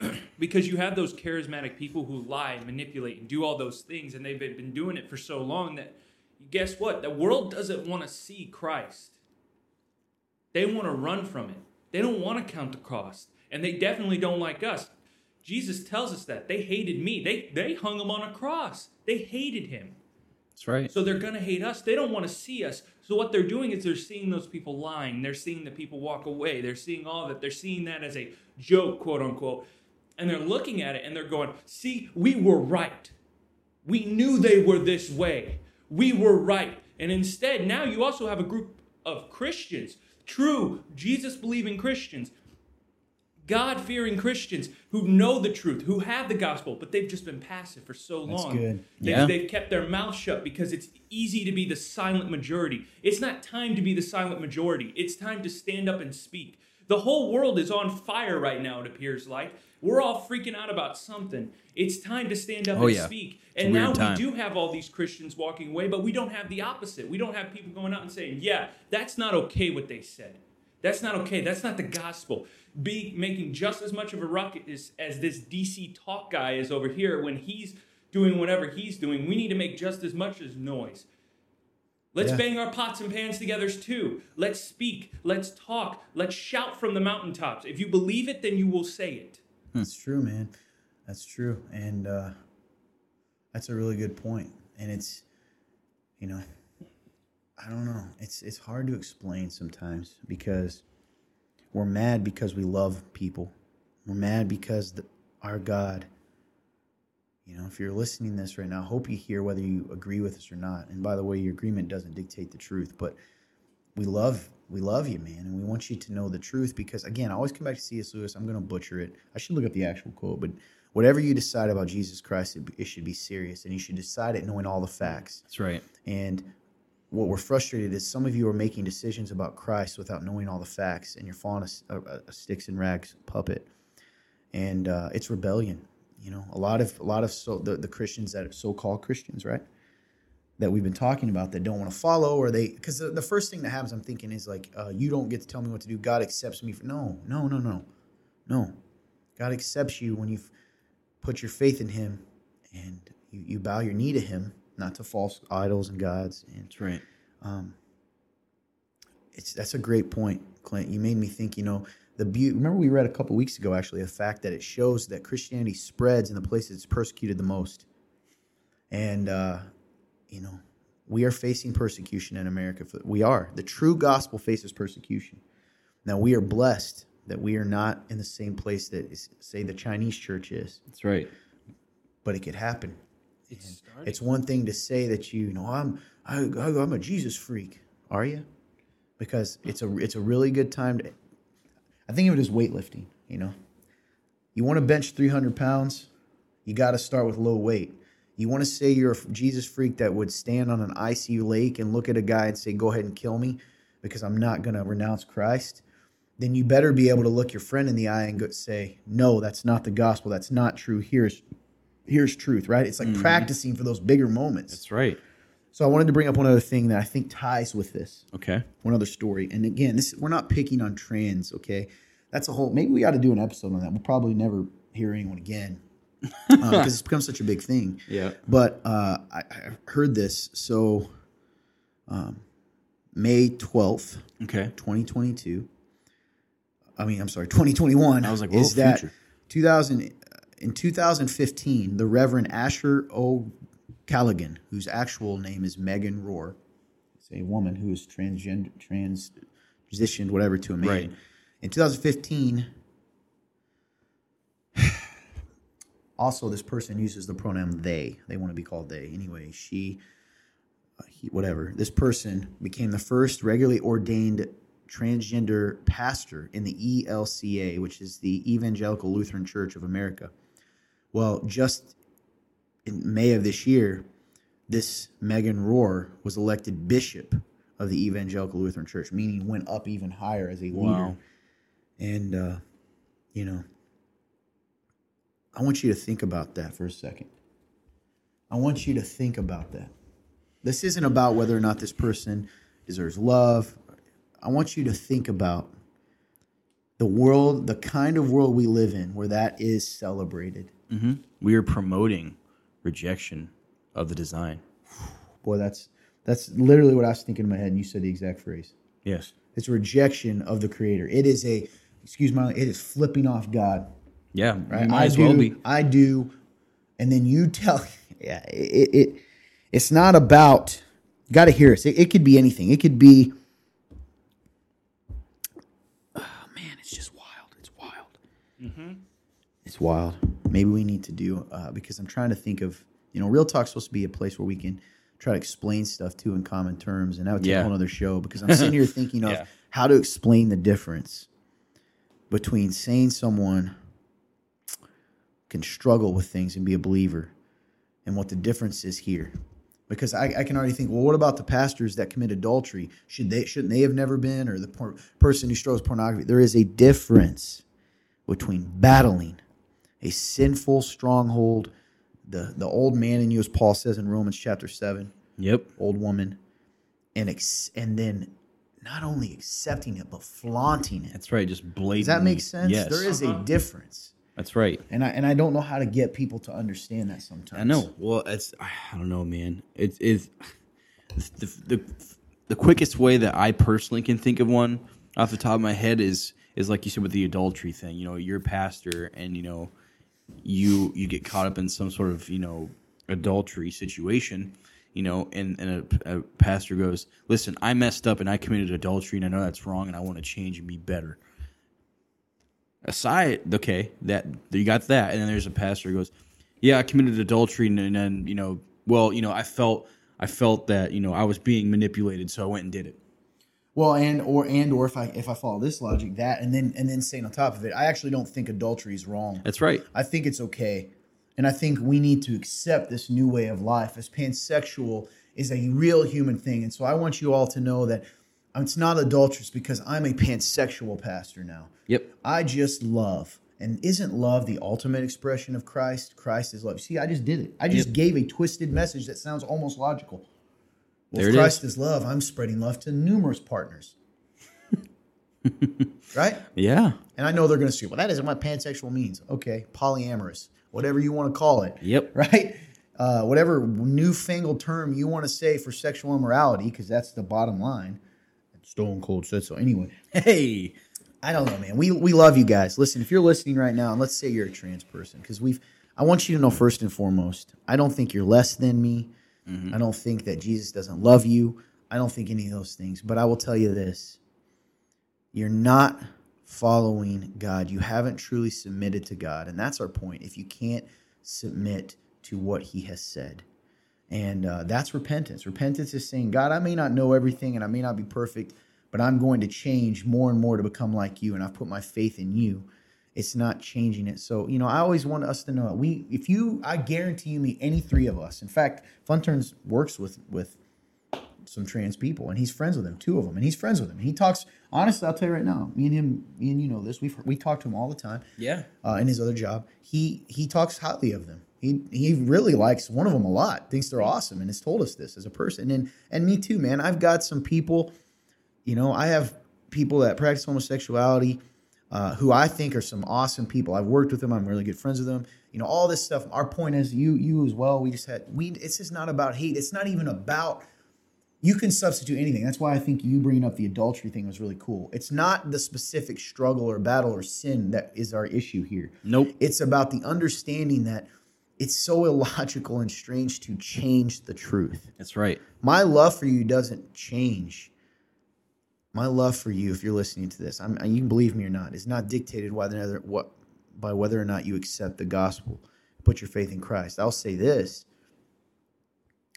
because you have those charismatic people who lie and manipulate and do all those things and they've been doing it for so long that guess what? The world doesn't want to see christ they want to run from it they don't want to count the cost and they definitely don't like us jesus tells us that they hated me they they hung him on a cross they hated him That's right. so they're going to hate us. They don't want to see us. So what they're doing is they're seeing those people lying. They're seeing the people walk away. They're seeing all that. They're seeing that as a joke, quote unquote. And they're looking at it and they're going, see, we were right. We knew they were this way. We were right. And instead, now you also have a group of Christians, true Jesus believing Christians, God fearing Christians who know the truth, who have the gospel, but they've just been passive for so That's long. good. They've, Yeah. they've kept their mouth shut because it's easy to be the silent majority. It's not time to be the silent majority. It's time to stand up and speak. The whole world is on fire right now, it appears like. We're all freaking out about something. It's time to stand up Oh, and yeah. speak. And now time. we do have all these Christians walking away, but we don't have the opposite. We don't have people going out and saying, yeah, that's not okay what they said. That's not okay. That's not the gospel. Be making just as much of a ruckus as this DC talk guy is over here when he's doing whatever he's doing. We need to make just as much as noise. Let's Yeah. bang our pots and pans together too. Let's speak. Let's talk. Let's shout from the mountaintops. If you believe it, then you will say it. That's true, man. That's true, and uh, that's a really good point. And it's, you know, I don't know. It's it's hard to explain sometimes because we're mad because we love people. We're mad because the, our God. You know, if you're listening to this right now, I hope you hear whether you agree with us or not. And by the way, your agreement doesn't dictate the truth, but we love we love you, man, and we want you to know the truth because again, I always come back to C.S. Lewis. I'm going to butcher it. I should look up the actual quote, but whatever you decide about Jesus Christ, it, it should be serious, and you should decide it knowing all the facts. That's right. And what we're frustrated is some of you are making decisions about Christ without knowing all the facts, and you're following a sticks and rags puppet, and uh, it's rebellion. You know, a lot of a lot of so the, the Christians that are so-called Christians, right? That we've been talking about that don't want to follow, or they because the, the first thing that happens, I'm thinking is like, uh, you don't get to tell me what to do. God accepts me for no, no, no, no, no. God accepts you when you've put your faith in Him and you, you bow your knee to Him, not to false idols and gods. And That's right. it's that's a great point, Clint. You made me think. You know, the beauty. Remember, we read a couple weeks ago actually the fact that it shows that Christianity spreads in the places it's persecuted the most, and uh, you know, we are facing persecution in America. For, we are the true gospel faces persecution. Now we are blessed that we are not in the same place that is, say the Chinese church is, That's right. but it could happen. It's It's one thing to say that you, you know I'm I, I, I'm a Jesus freak. Are you? Because it's a it's a really good time to. I think of it as weightlifting. You know, you want to bench 300 pounds, you got to start with low weight. You want to say you're a Jesus freak that would stand on an icy lake and look at a guy and say, "Go ahead and kill me," because I'm not going to renounce Christ. Then you better be able to look your friend in the eye and go, say, "No, that's not the gospel. That's not true. Here's here's truth." Right? It's like mm-hmm. practicing for those bigger moments. That's right. So I wanted to bring up one other thing that I think ties with this. Okay. One other story. And again, this we're not picking on trans, okay? That's a whole maybe we ought to do an episode on that. We'll probably never hear anyone again. Because it's become such a big thing. Yeah. But uh, I, I heard this. So um, May 12th, Okay. 2022. I mean, I'm sorry, 2021. I was like, is that future. 2000 in 2015, the Reverend Asher O. Callaghan, whose actual name is Megan Rohr, is a woman who is transgender, transitioned, whatever, to a man. Right. In 2015, also this person uses the pronoun they. They want to be called they. Anyway, she, uh, he, whatever. This person became the first regularly ordained transgender pastor in the ELCA, which is the Evangelical Lutheran Church of America. Well, just in May of this year, this Megan Rohr was elected bishop of the Evangelical Lutheran Church, meaning went up even higher as a leader. Wow. And, uh, you know, I want you to think about that for a second. I want you to think about that. This isn't about whether or not this person deserves love. I want you to think about the world, the kind of world we live in, where that is celebrated. We are promoting rejection of the design. Boy, that's that's literally what I was thinking in my head, and you said the exact phrase. Yes. It's rejection of the Creator. It is a, excuse my, it is flipping off God. Yeah. Right? Might I as do, well be. I do, and then you tell. Yeah, it it it's not about. Got to hear us. It, it could be anything. It could be. Oh man, it's just wild. It's wild. Mm-hmm. It's wild. Maybe we need to do uh, because I'm trying to think of you know, real talk's supposed to be a place where we can try to explain stuff too in common terms, and that would take Yeah. a whole other show because I'm sitting here thinking of Yeah. how to explain the difference between saying someone can struggle with things and be a believer and what the difference is here because I, I can already think well what about the pastors that commit adultery should they shouldn't they have never been or the por- person who struggles pornography there is a difference between battling a sinful stronghold the the old man in you as paul says in romans chapter 7 Yep. old woman and ex- and then not only accepting it but flaunting it That's right. Just blatantly. does that make sense Yes. there is a uh-huh. difference That's right. and I and I don't know how to get people to understand that sometimes. I know. Well, it's I don't know, man. It's it's the, the the quickest way that I personally can think of one off the top of my head is is like you said with the adultery thing. You know, you're a pastor, and you know, you you get caught up in some sort of you know adultery situation. You know, and, and a, a pastor goes, "Listen, I messed up and I committed adultery, and I know that's wrong, and I want to change and be better." aside, okay, that you got that, and then there's a pastor who goes, "Yeah, I committed adultery, and, and then you know, well, you know, I felt, I felt that you know I was being manipulated, so I went and did it." Well, and or and or if I if I follow this logic, that and then and then saying on top of it, I actually don't think adultery is wrong. That's right. I think it's okay, and I think we need to accept this new way of life as pansexual is a real human thing. And so I want you all to know that it's not adulterous because I'm a pansexual pastor now. Yep. I just love. And isn't love the ultimate expression of Christ? Christ is love. See, I just did it. I just gave a twisted message that sounds almost logical. Well, There if it Christ is. love, I'm spreading love to numerous partners. right? Yeah. And I know they're going to say, well, that isn't what pansexual means. Okay, polyamorous, whatever you want to call it. Yep. Right? Uh, whatever newfangled term you want to say for sexual immorality, because that's the bottom line. Stone Cold said so. Anyway, Hey. I don't know, man. We we love you guys. Listen, if you're listening right now, and let's say you're a trans person, because we've, I want you to know first and foremost, I don't think you're less than me. I don't think that Jesus doesn't love you. I don't think any of those things. But I will tell you this: you're not following God. You haven't truly submitted to God, and that's our point. If you can't submit to what He has said. And uh, that's repentance. Repentance is saying, God, I may not know everything and I may not be perfect, but I'm going to change more and more to become like you. And I've put my faith in you. It's not changing it. So, you know, I always want us to know we, if you, I guarantee you meet any three of us. In fact, Fun Turns works with, with some trans people and he's friends with them, two of them, and he's friends with them. He talks, honestly, I'll tell you right now, me and him, me and you know this, we've, we talk to him all the time Yeah. uh, in his other job, he he talks highly of them. He he really likes one of them a lot. Thinks they're awesome, and has told us this as a person. And and me too, man. I've got some people, you know, I have people that practice homosexuality, uh, who I think are some awesome people. I've worked with them. I'm really good friends with them. You know, all this stuff. Our point is, you you as well. We just had we. It's just not about hate. It's not even about you can substitute anything. That's why I think you bringing up the adultery thing was really cool. It's not the specific struggle or battle or sin that is our issue here. Nope. It's about the understanding that it's so illogical and strange to change the truth. That's right. My love for you doesn't change. My love for you, if you're listening to this, I'm, you can believe me or not, is not dictated whether what by whether or not you accept the gospel, put your faith in Christ. I'll say this: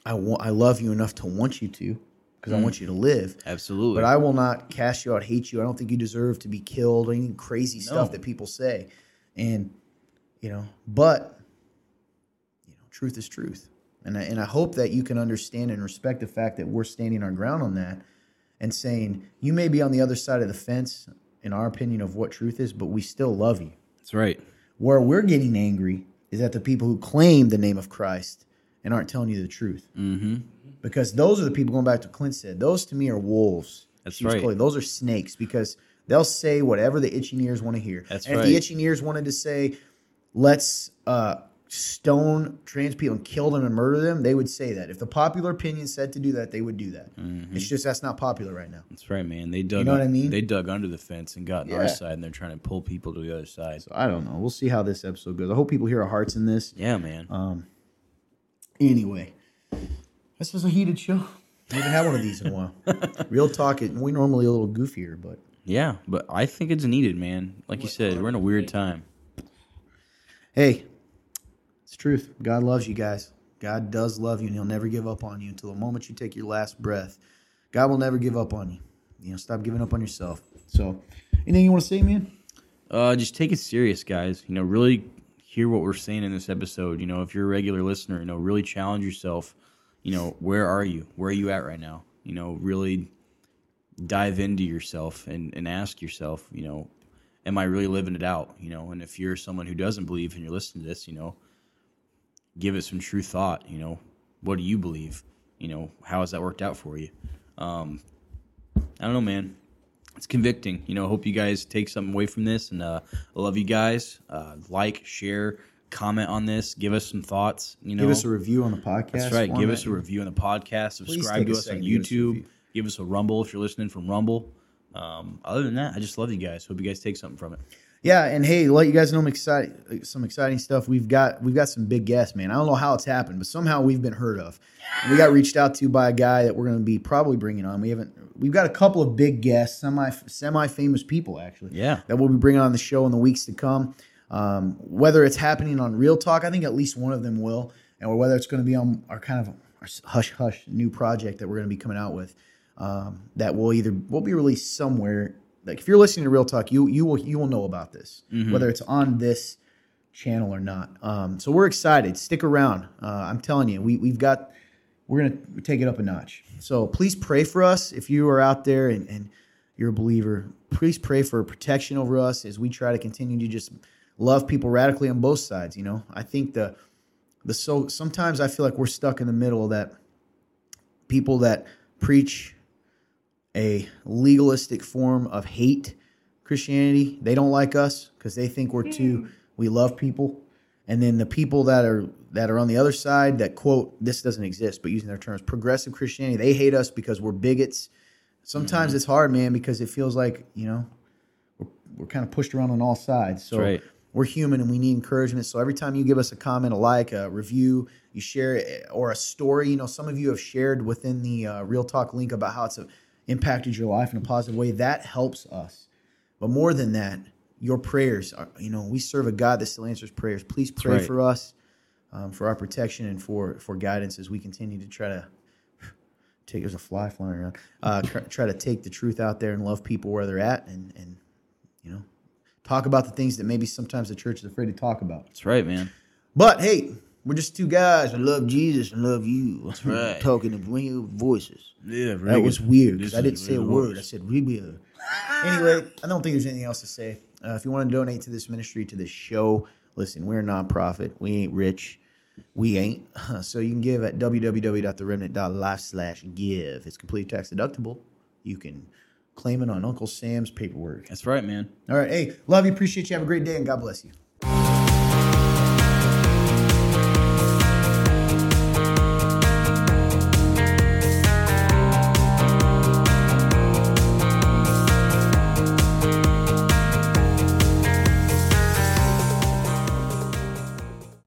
I I love you enough to want you to, because I mm. want you to live. Absolutely. But I will not cast you out, hate you. I don't think you deserve to be killed or any crazy stuff that people say. And, you know, but, you know, truth is truth. And I, and I hope that you can understand and respect the fact that we're standing our ground on that and saying, you may be on the other side of the fence, in our opinion, of what truth is, but we still love you. That's right. Where we're getting angry is at the people who claim the name of Christ and aren't telling you the truth. Mm-hmm. Because those are the people, going back to Clint said, those to me are wolves. That's right. Those are snakes because They'll say whatever the itching ears want to hear. That's and if the right. itching ears wanted to say, let's uh, stone trans people and kill them and murder them, they would say that. If the popular opinion said to do that, they would do that. Mm-hmm. It's just that's not popular right now. That's right, man. They dug. know what I mean? They dug under the fence and got on our side, and they're trying to pull people to the other side. So I don't know. We'll see how this episode goes. I hope people hear our hearts in this. Yeah, man. Um, anyway, this was a heated show. We haven't had one of these in a while. Real talk, it, we normally a little goofier, but yeah, but I think it's needed, man. Like you said, we're in a weird time. hey, it's truth. God loves you guys. God does love you, and He'll never give up on you until the moment you take your last breath. God will never give up on you. You know, stop giving up on yourself. So, anything you want to say, man? Uh, just take it serious, guys. You know, really hear what we're saying in this episode. You know, if you're a regular listener, you know, really challenge yourself. You know, where are you? Where are you at right now? You know, really dive into yourself and, and ask yourself, you know, am I really living it out? You know, and if you're someone who doesn't believe and you're listening to this, you know, give it some true thought. You know, what do you believe? You know, how has that worked out for you? Um, I don't know, man. It's convicting. You know, I hope you guys take something away from this, and uh, I love you guys. Uh, like, share, comment on this. Give us some thoughts. You know, Give us a review on the podcast. that's right. Give us a review on the podcast. Subscribe to us on second give us YouTube. Give us a Rumble if you're listening from Rumble. Um, other than that, I just love you guys. Hope you guys take something from it. Yeah, and hey, let you guys know some exciting, some exciting stuff. We've got we've got some big guests, man. I don't know how it's happened, but somehow we've been heard of. And we got reached out to by a guy that we're going to be probably bringing on. We haven't. We've got a couple of big guests, semi semi famous people actually. Yeah. that we'll be bringing on the show in the weeks to come. Um, whether it's happening on Real Talk, I think at least one of them will, and or whether it's going to be on our kind of our hush hush new project that we're going to be coming out with. Um, that will either will be released somewhere. Like if you're listening to Real Talk, you you will you will know about this, whether it's on this channel or not. Um, so we're excited. Stick around. Uh, I'm telling you, we we've got we're gonna take it up a notch. So please pray for us if you are out there and, and you're a believer. Please pray for protection over us as we try to continue to just love people radically on both sides. You know, I think the the so sometimes I feel like we're stuck in the middle of that people that preach a legalistic form of hate Christianity. They don't like us because they think we're too we love people. And then the people that are that are on the other side that quote this doesn't exist, but using their terms progressive Christianity, they hate us because we're bigots. Sometimes it's hard, man, because it feels like you know we're, we're kind of pushed around on all sides. So right. we're human and we need encouragement. So every time you give us a comment, a like, a review, you share it, or a story, you know, some of you have shared within the uh, Real Talk link about how it's uh, impacted your life in a positive way. That helps us. But more than that, your prayers. Are, you know, we serve a God that still answers prayers. Please pray right. for us, um, for our protection and for for guidance as we continue to try to take. There's a fly flying around. Uh, try, try to take the truth out there and love people where they're at, and and you know, talk about the things that maybe sometimes the church is afraid to talk about. That's right, man. But hey, we're just two guys that love Jesus and love you. That's right. Talking in real voices. Yeah, right. That was weird because I didn't say a word. I said weird. anyway, I don't think there's anything else to say. Uh, if you want to donate to this ministry, to this show, listen, we're a nonprofit. We ain't rich. We ain't. So you can give at www.theremnant.life slash give. It's completely tax deductible. You can claim it on Uncle Sam's paperwork. That's right, man. All right. Hey, love you. Appreciate you. Have a great day and God bless you.